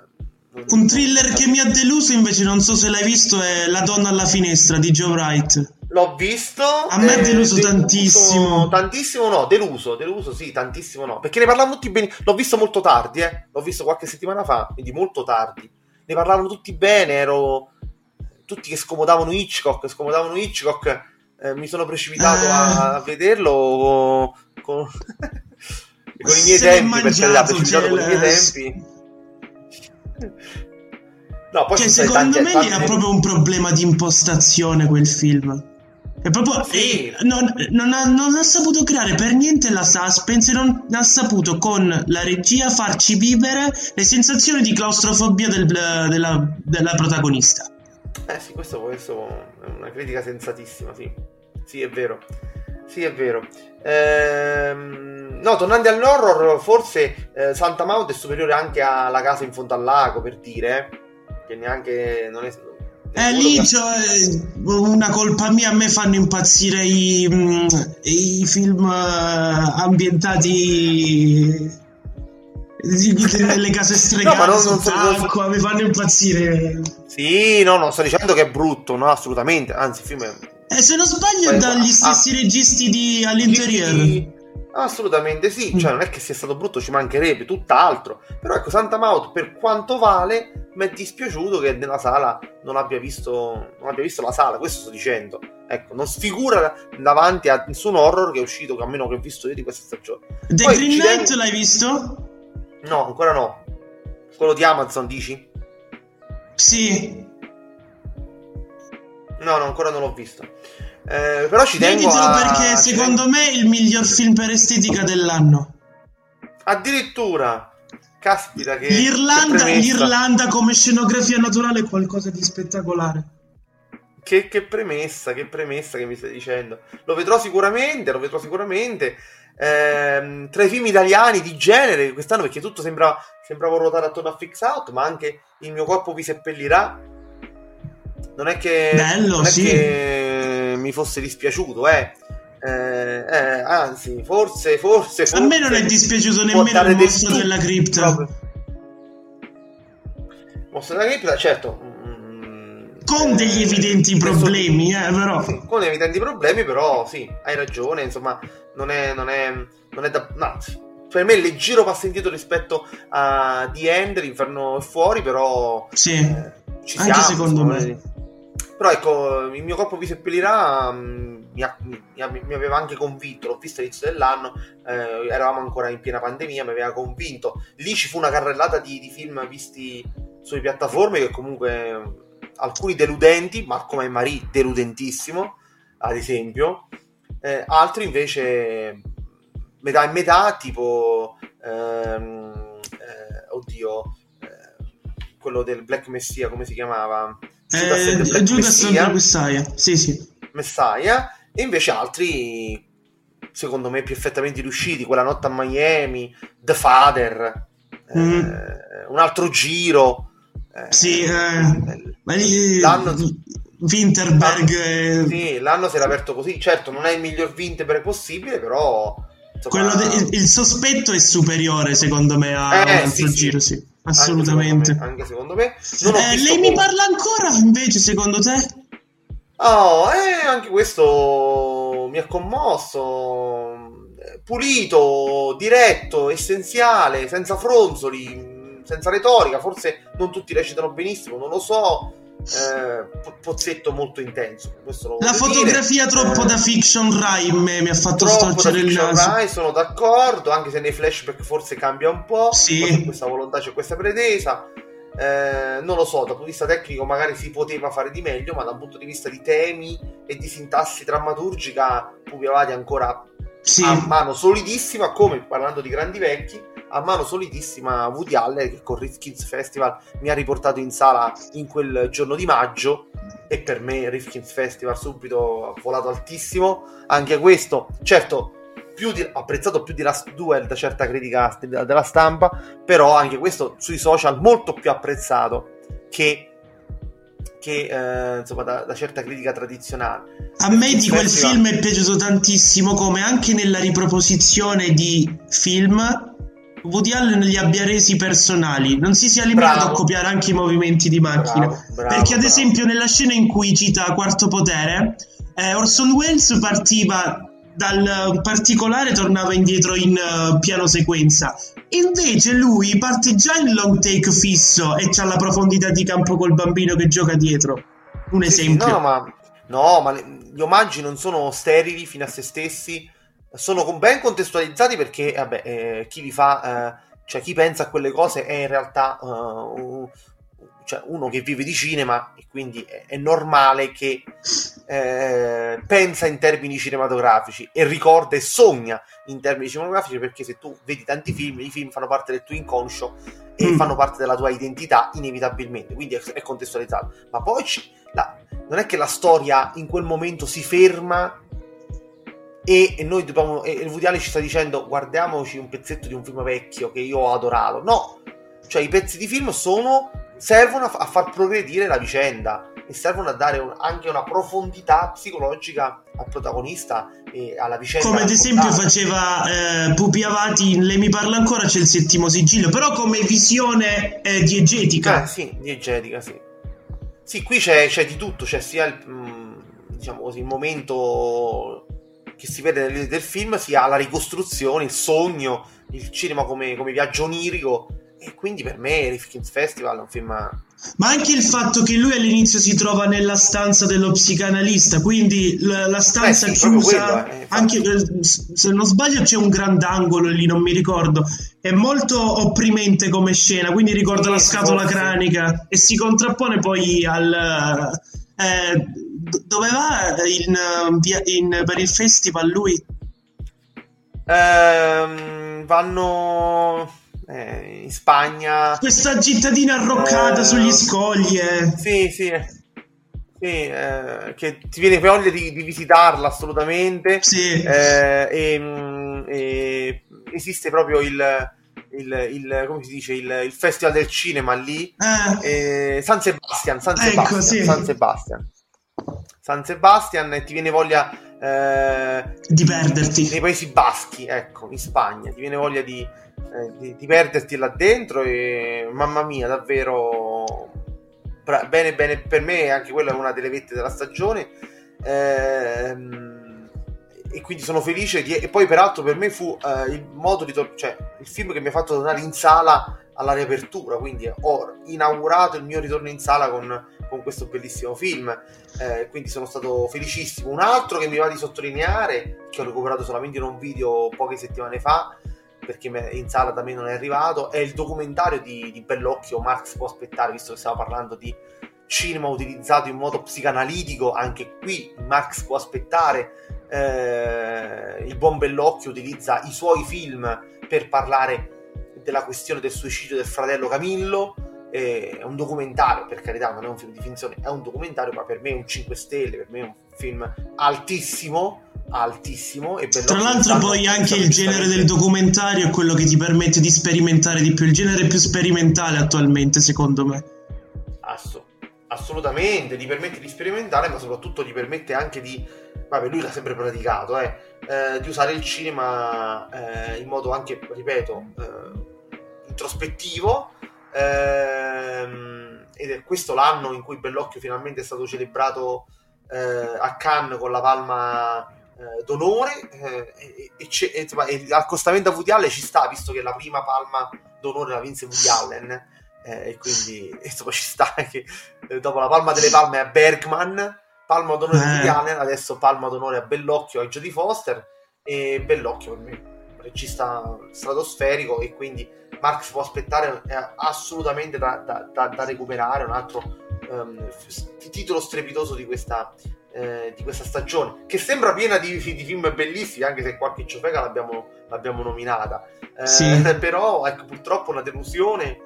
un thriller che mi ha deluso invece, non so se l'hai visto, è La donna alla finestra di Joe Wright. L'ho visto. A me è eh, deluso, deluso tantissimo. Tantissimo no, deluso, deluso sì, tantissimo no. Perché ne parlavano tutti bene. L'ho visto molto tardi, eh. L'ho visto qualche settimana fa, quindi molto tardi. Ne parlavano tutti bene, ero tutti che scomodavano Hitchcock, scomodavano Hitchcock, eh, mi sono precipitato a, a vederlo con, con, i miei tempi, perché l'ha precipitato con i miei tempi. No, poi cioè, secondo tanti, me tanti... era proprio un problema di impostazione quel film. È proprio, sì. eh, non, non, ha, non, ha, saputo creare per niente la suspense, non ha saputo con la regia farci vivere le sensazioni di claustrofobia del, della, della protagonista. Eh sì, questo, questo è una critica sensatissima, sì. Sì, è vero. Sì, è vero. Ehm, no, tornando all'horror, forse eh, Santa Maud è superiore anche alla casa in fondo al lago, per dire, eh? che neanche... Non è, eh, lì cioè, una colpa mia, a me fanno impazzire i, mm, i film uh, ambientati nelle case stregate no, ma non, non sott'acqua, mi fanno impazzire. Sì, no, non sto dicendo che è brutto, no, assolutamente. Anzi, il film è... Eh, se non sbaglio è dagli stessi ah, registi di All'Interior. Di... Assolutamente sì, cioè non è che sia stato brutto, ci mancherebbe, tutt'altro. Però ecco, Santa Maud, per quanto vale, mi è dispiaciuto che nella sala non abbia visto, non abbia visto la sala, questo sto dicendo. Ecco, non sfigura davanti a nessun horror che è uscito, a meno che ho visto io di questa stagione. The Poi, Green Knight l'hai visto? No, ancora no. Quello di Amazon, dici? Sì. No, no, ancora non l'ho visto. Eh, però ci tengo Veditelo a... perché secondo me è il miglior film per estetica dell'anno. Addirittura. Caspita che... L'Irlanda, che l'Irlanda come scenografia naturale è qualcosa di spettacolare. Che, che, premessa, che premessa che mi stai dicendo. Lo vedrò sicuramente, lo vedrò sicuramente ehm, tra i film italiani di genere quest'anno perché tutto sembrava, sembrava ruotare attorno a Fix Out, ma anche Il mio corpo vi seppellirà. Non è che, Bello, non è sì. che mi fosse dispiaciuto, eh. Eh, eh, anzi, forse, forse, forse, A me non è dispiaciuto nemmeno il mostro della cripta. Proprio. Mostro della cripta, certo. Mm, con degli eh, evidenti problemi, eh, però. Sì, con evidenti problemi, però sì, hai ragione. Insomma, non è, non è, non è da... No, per me leggero passo indietro rispetto a The End, l'inferno è fuori, però... Sì, eh, anche siamo, secondo me. Però ecco, il mio corpo vi seppellirà um, mi, mi, mi, aveva anche convinto, l'ho visto all'inizio dell'anno, eh, eravamo ancora in piena pandemia, mi aveva convinto. Lì ci fu una carrellata di, di film visti sulle piattaforme che comunque alcuni deludenti, Marco Marie deludentissimo, ad esempio, eh, altri invece metà e metà, tipo, ehm, eh, oddio, eh, quello del Black Messiah, come si chiamava? Judas, eh, Judas Messiah. Messiah, sì sì. Messiah, e invece altri, secondo me, più effettivamente riusciti, quella notte a Miami, The Father, mm. eh, un altro giro. Eh, sì, eh, l'anno, Winterberg. L'anno, sì, l'anno si era aperto così. Certo, non è il miglior Winterberg possibile, però. Insomma... De, il, il, sospetto è superiore, secondo me, al eh, sì, giro, sì. Assolutamente. Anche secondo me. Secondo me. Eh, lei mi parla ancora invece, secondo te? Oh, eh, anche questo mi ha commosso. Pulito, diretto, essenziale, senza fronzoli, senza retorica. Forse non tutti recitano benissimo, non lo so eh, pozzetto molto intenso. La fotografia dire. troppo eh, da fiction Rai mi ha fatto storcere il naso. Rai, sono d'accordo, anche se nei flashback forse cambia un po'. Sì. C'è questa volontà, c'è questa pretesa. Eh, non lo so, dal punto di vista tecnico magari si poteva fare di meglio, ma dal punto di vista di temi e di sintassi drammaturgica, Pupi Avati ancora sì. a mano solidissima, come parlando di grandi vecchi, a mano solidissima Woody Allen che con Riff Kids Festival mi ha riportato in sala in quel giorno di maggio e per me Riff Kids Festival subito ha volato altissimo anche questo certo più di, apprezzato più di Last Duel da certa critica della stampa però anche questo sui social molto più apprezzato che che eh, insomma da, da, certa critica tradizionale. A me di quel film è piaciuto tantissimo come anche nella riproposizione di film Woody Allen li abbia resi personali, non si sia limitato bravo. a copiare anche i movimenti di macchina. Bravo, bravo, Perché, ad esempio, nella scena in cui cita Quarto Potere, eh, Orson Welles partiva dal particolare, tornava indietro in uh, piano sequenza. Invece lui parte già in long take fisso e c'ha la profondità di campo col bambino che gioca dietro. Un esempio. Sì, no, ma, no, ma gli omaggi non sono sterili fino a se stessi sono ben contestualizzati perché vabbè, eh, chi li fa, eh, cioè chi pensa a quelle cose è in realtà uh, cioè uno che vive di cinema e quindi è, è normale che eh, pensa in termini cinematografici e ricorda e sogna in termini cinematografici perché se tu vedi tanti film, i film fanno parte del tuo inconscio e mm. fanno parte della tua identità inevitabilmente, quindi è, è contestualizzato. Ma poi la, non è che la storia in quel momento si ferma e, e noi dobbiamo e il Woody ci sta dicendo guardiamoci un pezzetto di un film vecchio che io ho adorato. No cioè i pezzi di film sono servono a, a far progredire la vicenda e servono a dare un, anche una profondità psicologica al protagonista e alla vicenda come ad esempio faceva eh, Pupi Avati in Lei mi parla ancora c'è il settimo sigillo però come visione eh, diegetica. Eh, sì diegetica sì. Sì qui c'è, c'è di tutto c'è sia il mm, diciamo così il momento che si vede nel, del film sia la ricostruzione, il sogno, il cinema come, come viaggio onirico. E quindi per me Rifkin's Festival è un film ma anche il fatto che lui all'inizio si trova nella stanza dello psicanalista, quindi la, la stanza eh sì, chiusa, quello, eh, anche se non sbaglio c'è un grandangolo lì, non mi ricordo, è molto opprimente come scena, quindi ricorda sì, la scatola cranica e si contrappone poi al... Eh, dove va in, in, per il festival lui? Ehm, vanno eh, in Spagna. Questa cittadina arroccata eh, sugli scogli. Eh. Sì, sì. Sì, eh, che ti viene voglia di, di visitarla assolutamente. Sì. Eh, e, mm, e, esiste proprio il, il, il, come si dice, il, il, Festival del Cinema lì. Eh. San Sebastian, San ecco, Sebastian, sì. San Sebastian. San Sebastian e ti viene voglia eh, di perderti nei Paesi Baschi, ecco, in Spagna, ti viene voglia di, eh, di, di perderti là dentro e mamma mia, davvero bra- bene, bene per me, anche quella è una delle vette della stagione. Ehm, e quindi sono felice di... e poi peraltro per me fu eh, il modo di to- cioè il film che mi ha fatto tornare in sala alla riapertura quindi ho inaugurato il mio ritorno in sala con con questo bellissimo film. Eh, quindi sono stato felicissimo. Un altro che mi va di sottolineare, che ho recuperato solamente in un video poche settimane fa, perché in sala da me non è arrivato, è il documentario di, di Bellocchio Marx può aspettare, visto che stiamo parlando di cinema utilizzato in modo psicanalitico, anche qui Marx può aspettare, eh, il buon Bellocchio utilizza i suoi film per parlare della questione del suicidio del fratello Camillo. È un documentario, per carità, non è un film di finzione, è un documentario, ma per me è un 5 stelle, per me è un film altissimo altissimo e Tra l'altro poi anche il genere del documentario è quello che ti permette di sperimentare di più, il genere più sperimentale attualmente secondo me. Ass- assolutamente, ti permette di sperimentare ma soprattutto ti permette anche di, vabbè lui l'ha sempre praticato, eh, eh, di usare il cinema eh, in modo anche, ripeto, eh, introspettivo ehm, ed è questo l'anno in cui Bellocchio finalmente è stato celebrato eh, a Cannes con la palma eh, d'onore. Eh, e, e, e, insomma, e l'accostamento a Woody Allen ci sta visto che la prima palma d'onore la vinse Woody Allen. Eh, e quindi insomma, ci sta che eh, dopo la palma delle palme a Bergman palma d'onore a Woody Allen adesso palma d'onore a Bellocchio a Jodie Foster. E Bellocchio per me regista stratosferico e quindi Marx può aspettare assolutamente da, da, da, da recuperare un altro um, titolo strepitoso di questa eh, di questa stagione, che sembra piena di, di, film bellissimi, anche se qualche ciofeca l'abbiamo, l'abbiamo nominata. Eh, sì. Però, ecco, purtroppo una delusione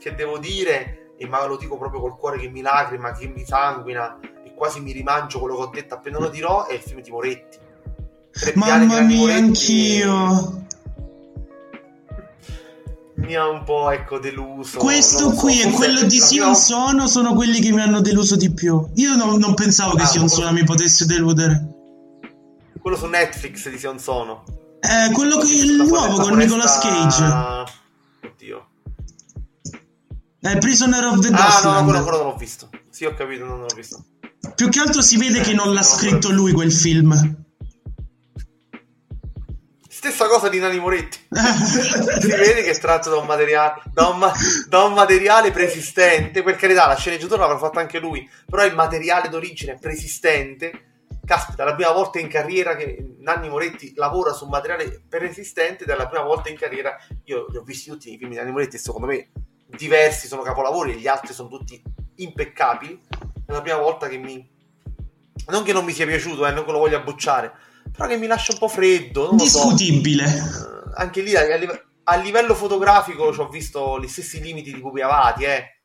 che devo dire, e ma lo dico proprio col cuore che mi lacrima, che mi sanguina, e quasi mi rimangio quello che ho detto appena lo dirò, è il film di Moretti. Tre Mamma mia, Moretti, anch'io mi ha un po' ecco deluso. Questo so, qui e quello di Sion Sono sono quelli che mi hanno deluso di più. Io non, non pensavo che ah, Sion Sono mi potesse deludere. Quello su Netflix di Sion Sono. Eh, quello che il nuovo con Nicolas Cage. Oddio. È Prisoner of the Ghost. Ah, no, quello ancora non l'ho visto. Sì, ho capito, non l'ho visto. Più che altro si vede eh, che non l'ha scritto lui quel film. Stessa cosa di Nani Moretti. si vede che è tratto da un materiale, da un, ma- da un materiale preesistente. Per carità, la sceneggiatura l'avrà fatta anche lui, però il materiale d'origine è preesistente. Caspita, la prima volta in carriera che Nanni Moretti lavora su un materiale preesistente ed è la prima volta in carriera. Io li ho visti tutti i film di Nanni Moretti secondo me diversi sono capolavori e gli altri sono tutti impeccabili. È la prima volta che mi. Non che non mi sia piaciuto, eh, non che lo voglia bocciare però che mi lascia un po' freddo. Discutibile. So. Eh, anche lì a, a, livello fotografico ci ho visto gli stessi limiti di Pupi Avati, eh.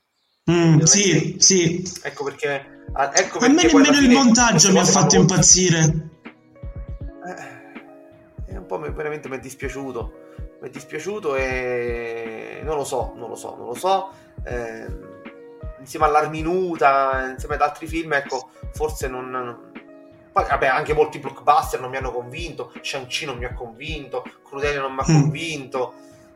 Mm, sì, sì. Ecco perché. Ecco a me nemmeno il montaggio mi ha fatto impazzire. Eh, un po' veramente mi è dispiaciuto. Mi è dispiaciuto e non lo so, non lo so, non lo so. Eh, insieme all'Arminuta, insieme ad altri film, ecco, forse non, poi, vabbè, anche molti blockbuster non mi hanno convinto. Shang-Chi non mi ha convinto. Crudelia non mi ha mm. convinto.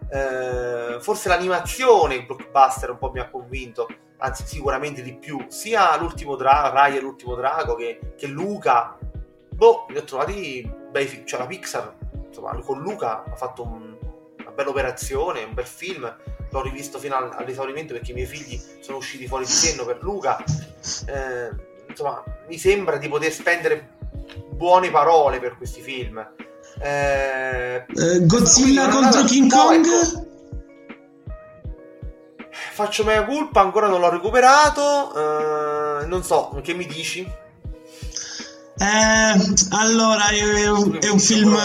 Eh, forse l'animazione, il blockbuster, un po' mi ha convinto. Anzi, sicuramente di più. Sia l'ultimo Drago, Rai e l'ultimo Drago che, che Luca. Boh, li ho trovati bei film. Cioè, la Pixar, insomma, con Luca ha fatto un, una bella operazione, un bel film. L'ho rivisto fino all'esaurimento perché i miei figli sono usciti fuori di senno per Luca. Eh, insomma, mi sembra di poter spendere buone parole per questi film. Eh, eh, Godzilla contro una... King Kong? No, ecco. Faccio mea colpa, ancora non l'ho recuperato. Uh, non so, che mi dici? Eh, allora, è, un, è un film.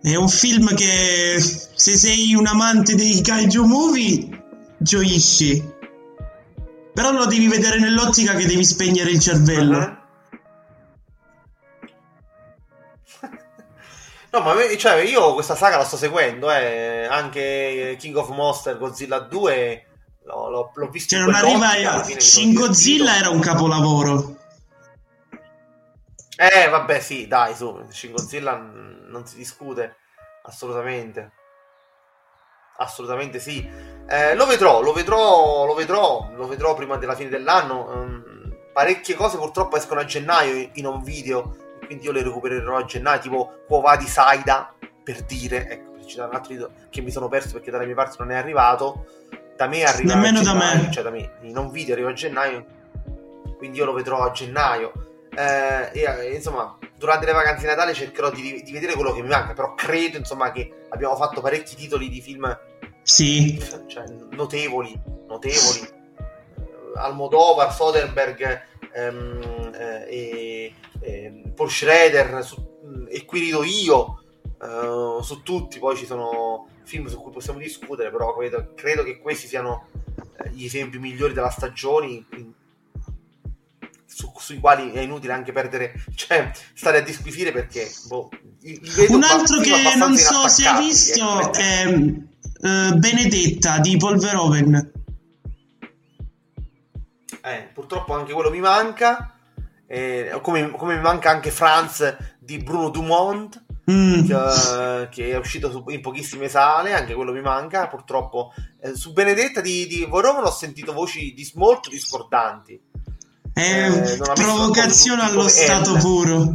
È un film che se sei un amante dei kaiju movie gioisci. Però lo devi vedere nell'ottica che devi spegnere il cervello. Uh-huh. No, ma cioè, io questa saga la sto seguendo, eh. anche King of Monster, Godzilla 2, l'ho, l'ho, l'ho visto cioè, non arriva a... Shin Godzilla era un capolavoro. Eh, vabbè, sì, dai, su, Shin Godzilla non si discute, assolutamente. Assolutamente sì. Eh, lo vedrò, lo vedrò, lo vedrò, lo vedrò prima della fine dell'anno. Um, parecchie cose purtroppo escono a gennaio in un video, quindi io le recupererò a gennaio, tipo Quova di Saida, per dire, ecco, per citare un altro video che mi sono perso perché dalle mie parti non è arrivato. Da me arriva Nemmeno da me. Cioè da me, in un video arriva a gennaio, quindi io lo vedrò a gennaio. Eh, e, eh, insomma, durante le vacanze di Natale cercherò di, di, vedere quello che mi manca, però credo insomma che abbiamo fatto parecchi titoli di film sì. cioè, notevoli, notevoli. Almodovar, Soderbergh ehm, eh, e eh, Paul Schrader su, e qui rido io uh, su tutti poi ci sono film su cui possiamo discutere però credo, credo che questi siano eh, gli esempi migliori della stagione su, sui quali è inutile anche perdere, cioè stare a disquisire perché boh, un altro che non so se hai visto ecco. è uh, Benedetta di Paul Verhoeven. Eh, purtroppo anche quello mi manca, eh, come, come, mi manca anche Franz di Bruno Dumont. Mm. Che, che, è uscito su, in pochissime sale, anche quello mi manca. Purtroppo eh, su Benedetta di, di Verhoeven ho sentito voci dis, molto discordanti. È eh, provocazione allo stato puro.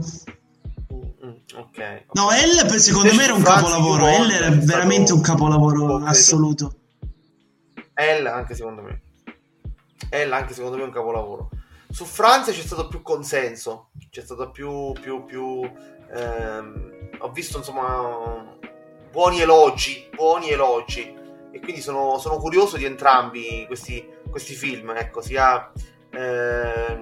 Mm, okay, no, L secondo me era un capolavoro. L era veramente un capolavoro assoluto. L anche secondo me. L anche secondo me è un capolavoro. Su Francia c'è stato più consenso, c'è stato più. più, più ehm, ho visto insomma buoni elogi, buoni elogi. E quindi sono, sono curioso di entrambi questi, questi film, ecco, sia eh,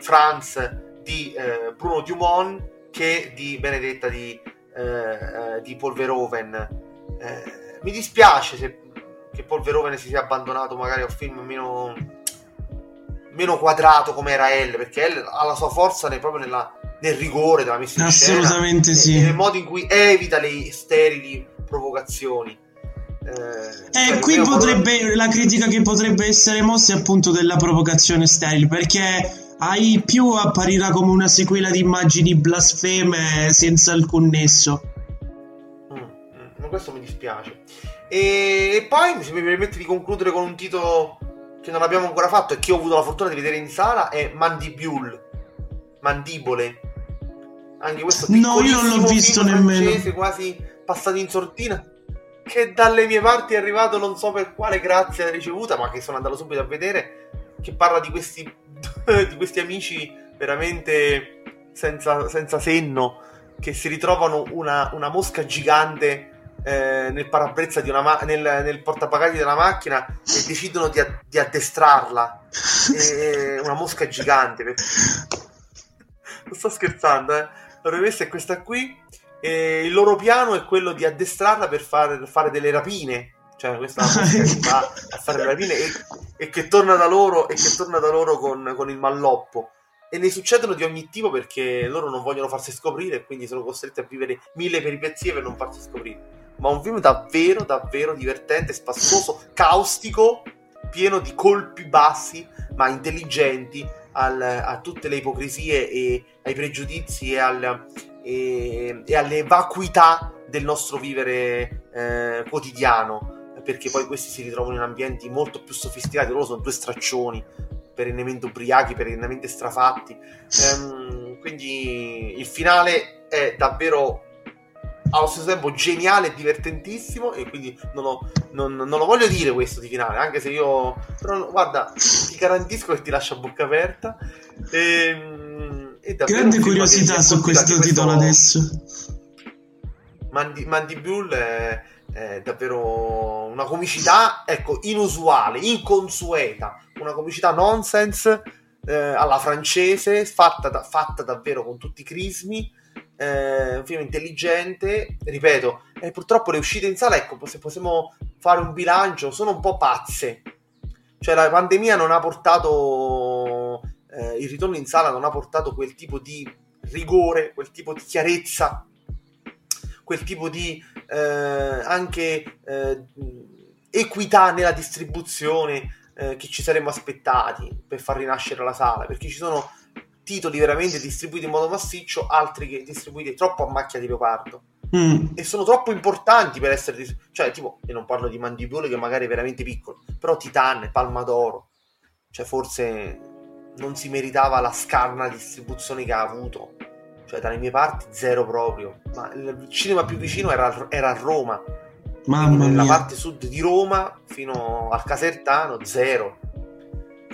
Franz di eh, Bruno Dumont che di Benedetta di, eh, di Paul Verhoeven. Eh, mi dispiace se, che Paul Verhoeven si sia abbandonato magari a un film meno, meno quadrato come era L, perché L ha la sua forza nel, proprio nella, nel rigore della messa in Assolutamente scena, sì. nel modo in cui evita le sterili provocazioni. Eh, eh qui potrebbe vorrei... la critica che potrebbe essere mossa è appunto della provocazione style perché hai più apparirà come una sequela di immagini blasfeme senza alcun nesso. Mm, mm, ma questo mi dispiace. E, e poi se mi permette di concludere con un titolo che non abbiamo ancora fatto e che ho avuto la fortuna di vedere in sala è Mandibule. Mandibole. Anche questo No, io non l'ho visto nemmeno. quasi passato in sortina che dalle mie parti è arrivato non so per quale grazia ricevuta, ma che sono andato subito a vedere, che parla di questi, di questi amici veramente senza, senza, senno, che si ritrovano una, una mosca gigante eh, nel parabrezza di una ma- nel, nel portabagagli della macchina e decidono di, a- di addestrarla. E, una mosca gigante. non sto scherzando, eh. La premessa è questa qui e il loro piano è quello di addestrarla per fare, fare delle rapine. Cioè, questa che va a fare le rapine e, e, che torna da loro, e che torna da loro con, con il malloppo e ne succedono di ogni tipo perché loro non vogliono farsi scoprire e quindi sono costretti a vivere mille peripezie per non farsi scoprire. Ma un film davvero, davvero divertente, spassoso, caustico, pieno di colpi bassi ma intelligenti al, a tutte le ipocrisie e ai pregiudizi e al, e, e alle vacuità del nostro vivere eh, quotidiano, perché poi questi si ritrovano in ambienti molto più sofisticati, loro sono due straccioni, perennemente ubriachi, perennemente strafatti. Ehm, quindi il finale è davvero allo stesso tempo geniale e divertentissimo e quindi non, ho, non, non, lo voglio dire questo di finale anche se io però guarda ti garantisco che ti lascia a bocca aperta e, ehm, Grande curiosità su questo titolo questo... adesso. Mandi- Mandibule è, davvero una comicità, ecco, inusuale, inconsueta, una comicità nonsense eh, alla francese, fatta, da, fatta, davvero con tutti i crismi, eh, un film intelligente, ripeto, e purtroppo le uscite in sala, ecco, se possiamo fare un bilancio, sono un po' pazze. Cioè la pandemia non ha portato eh, il ritorno in sala non ha portato quel tipo di rigore, quel tipo di chiarezza, quel tipo di eh, anche eh, equità nella distribuzione eh, che ci saremmo aspettati per far rinascere la sala, perché ci sono titoli veramente distribuiti in modo massiccio, altri che distribuiti troppo a macchia di leopardo. Mm. E sono troppo importanti per essere. Dis- cioè, tipo, e non parlo di Mandibule che magari è veramente piccolo, però Titan, Palma d'Oro, cioè forse non si meritava la scarna distribuzione che ha avuto. Cioè, dalle mie parti, zero proprio. Ma il cinema più vicino era, era a Roma. Mamma Nella mia. parte sud di Roma, fino al Casertano, zero.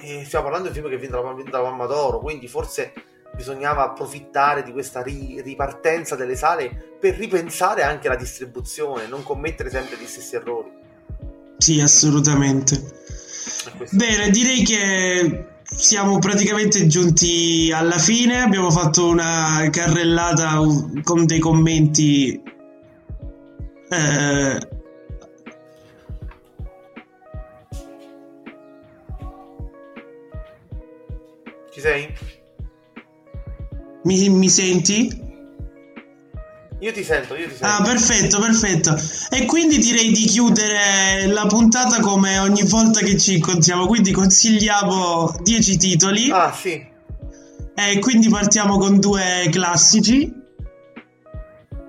E stiamo parlando di un film che ha vinto la Palma d'Oro, quindi forse bisognava approfittare di questa ri- ripartenza delle sale per ripensare anche la distribuzione, non commettere sempre gli stessi errori. Sì, assolutamente. Bene, direi che siamo praticamente giunti alla fine, abbiamo fatto una carrellata con dei commenti. Eh, Ci sei? Mi, mi senti? Io ti sento, io ti sento. Ah, perfetto, perfetto. E quindi direi di chiudere la puntata come ogni volta che ci incontriamo. Quindi consigliamo 10 titoli. Ah, sì. E quindi partiamo con due classici.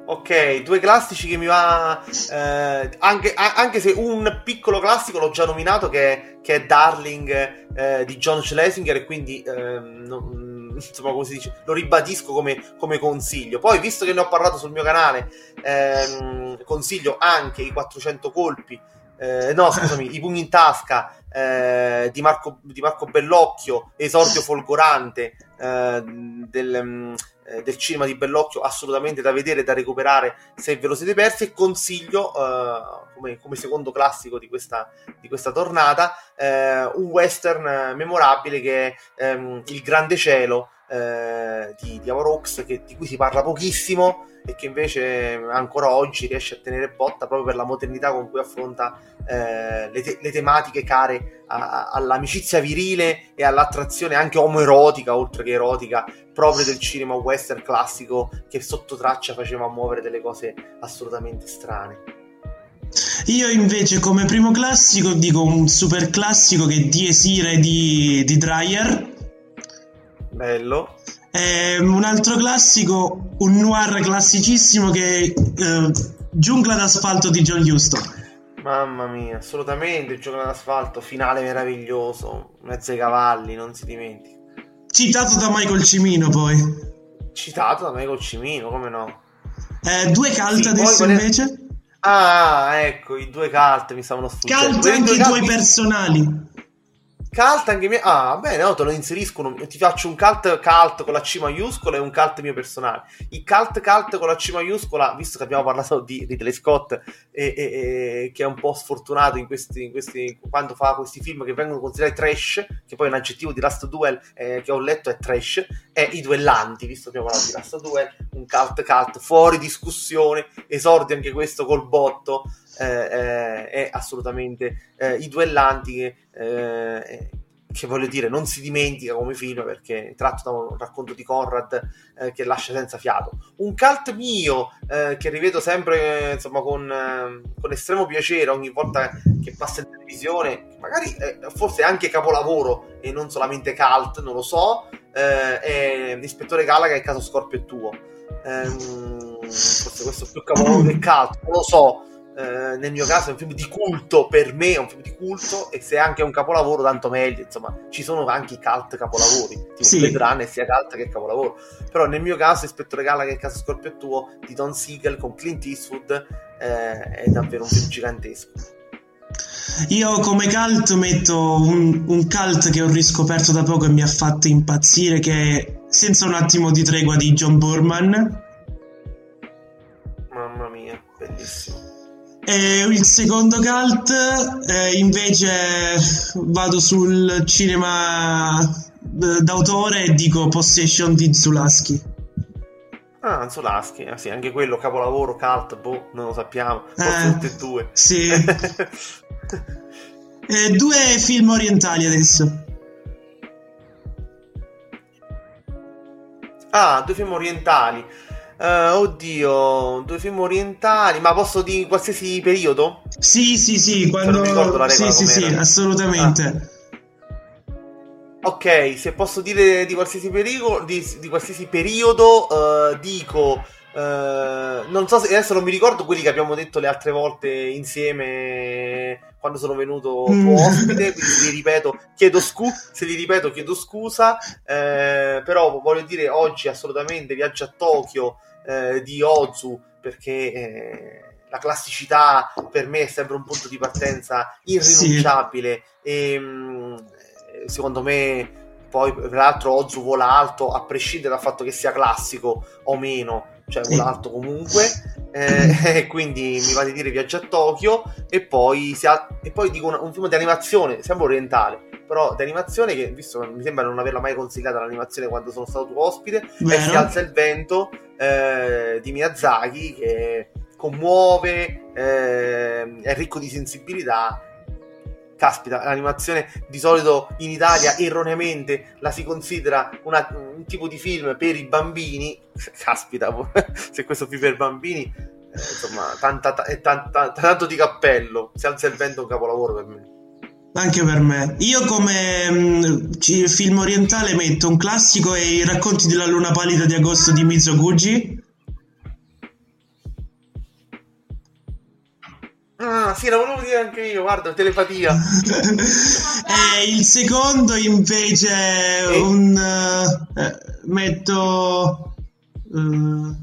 Ok, due classici che mi va. Eh, anche, anche, se un piccolo classico l'ho già nominato, che, che è Darling eh, di John Schlesinger, e quindi. Eh, non, insomma, come si dice, lo ribadisco come, come, consiglio. Poi, visto che ne ho parlato sul mio canale, ehm, consiglio anche i 400 colpi, eh, no, scusami, i pugni in tasca eh, di, Marco, di, Marco, Bellocchio, esordio folgorante eh, del, mm, eh, del, cinema di Bellocchio, assolutamente da vedere, da recuperare se ve lo siete persi. E consiglio, eh, come, come, secondo classico di questa, di questa tornata, eh, un western memorabile che è ehm, Il Grande Cielo eh, di, di Avorox, che, di cui si parla pochissimo e che invece ancora oggi riesce a tenere botta proprio per la modernità con cui affronta eh, le, te- le, tematiche care a- a- all'amicizia virile e all'attrazione anche omoerotica, oltre che erotica, proprio del cinema western classico che sotto traccia faceva muovere delle cose assolutamente strane. Io invece come primo classico dico un super classico che è Die Esire di, di Dreyer. Bello. E un altro classico, un noir classicissimo che è eh, Giungla d'asfalto di John Huston. Mamma mia, assolutamente, Giungla d'asfalto, finale meraviglioso, mezzo ai cavalli, non si dimentica. Citato da Michael Cimino poi. Citato da Michael Cimino, come no? Eh, due cult sì, adesso invece? Ah, ecco, i due cult mi stavano sfuggendo. Cult anche i tuoi personali. Cult anche mio. Ah, bene, no, te lo inseriscono. Ti faccio un cult cult con la C maiuscola e un cult mio personale. Il cult cult con la C maiuscola, visto che abbiamo parlato di Ridley Scott, e, e, e, che è un po' sfortunato in questi, in questi, quando fa questi film che vengono considerati trash, che poi è un aggettivo di Last Duel eh, che ho letto è trash, è i duellanti, visto che abbiamo parlato di Last Duel, un cult cult fuori discussione, esordi anche questo col botto è assolutamente eh, i duellanti che, eh, che voglio dire non si dimentica come film perché è tratto da un racconto di Conrad eh, che lascia senza fiato. Un cult mio eh, che rivedo sempre insomma con, con, estremo piacere ogni volta che passa in televisione magari forse anche capolavoro e non solamente cult non lo so è l'ispettore Gallagher il caso Scorpio è tuo. Ehm, forse questo è più capolavoro del cult non lo so eh, nel mio caso è un film di culto, per me è un film di culto e se è anche un capolavoro tanto meglio, insomma ci sono anche i cult capolavori, tipo sì. Blade Runner sia cult che capolavoro, però nel mio caso Ispettore Galla che è caso Scorpio tuo di Don Siegel con Clint Eastwood eh, è davvero un film gigantesco. Io come cult metto un, un cult che ho riscoperto da poco e mi ha fatto impazzire che è Senza un attimo di tregua di John Borman. Mamma mia, bellissimo. E il secondo cult eh, invece vado sul cinema eh, d'autore e dico Possession di Zulaski. Ah, Zulaski, ah, sì, anche quello capolavoro cult, boh, non lo sappiamo, forse eh, tutti e due. Sì. eh, due film orientali adesso. Ah, due film orientali. Uh, oddio, due film orientali, ma posso dire qualsiasi periodo? Sì, sì, sì, quando... Non ricordo la regola Sì, sì, sì, assolutamente. Ah. Ok, se posso dire di qualsiasi, perigo, di, di qualsiasi periodo, uh, dico... Uh, non so se adesso non mi ricordo quelli che abbiamo detto le altre volte insieme quando sono venuto mm. tuo ospite, quindi li ripeto chiedo scusa, se li ripeto chiedo scusa, eh, però voglio dire oggi assolutamente viaggio a Tokyo eh, di Ozu perché eh, la classicità per me è sempre un punto di partenza irrinunciabile. Sì. e mh, mm, secondo me poi peraltro Ozu vola alto a prescindere dal fatto che sia classico o meno cioè vola alto comunque. Eh, quindi mi va di dire viaggio a Tokyo. E poi, ha, e poi dico una, un film di animazione sempre orientale però di animazione che, visto che mi sembra non averla mai consigliata l'animazione quando sono stato tuo ospite, Vero. è Si alza il vento eh, di Miyazaki che commuove, eh, è ricco di sensibilità. Caspita, l'animazione di solito in Italia erroneamente la si considera una- un tipo di film per i bambini. Caspita, se questo film per bambini, eh, insomma, tanta, ta- è tanta- tanto di cappello. Si alza il vento è un capolavoro per me. Anche per me. Io come mh, ci- film orientale metto un classico e i racconti della luna pallida di agosto di Mizoguchi. Ah, sì, la volevo dire anche io, guarda, telepatia. e il secondo invece E- un eh, metto eh,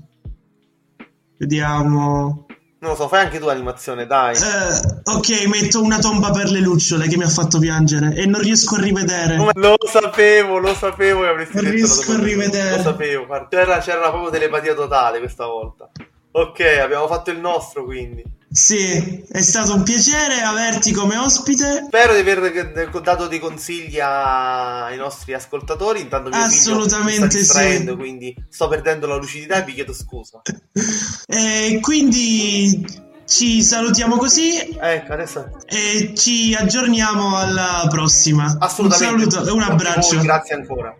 vediamo Non lo so, fai anche tu animazione, dai. Eh, ok metto una tomba per le lucciole che mi ha fatto piangere e non riesco a rivedere Lo sapevo, lo sapevo che avresti Non detto riesco la tua a rivedere. Lo sapevo, c'era, c'era proprio telepatia totale questa volta. Ok, abbiamo fatto il nostro quindi. Sì è stato un piacere averti come ospite Spero di aver dato dei consigli ai nostri ascoltatori. Intanto mio Assolutamente sì. quindi sto perdendo la lucidità e vi chiedo scusa. e quindi ci salutiamo così Ecco, adesso e ci aggiorniamo alla prossima assolutamente. un saluto e un abbraccio voi, grazie ancora.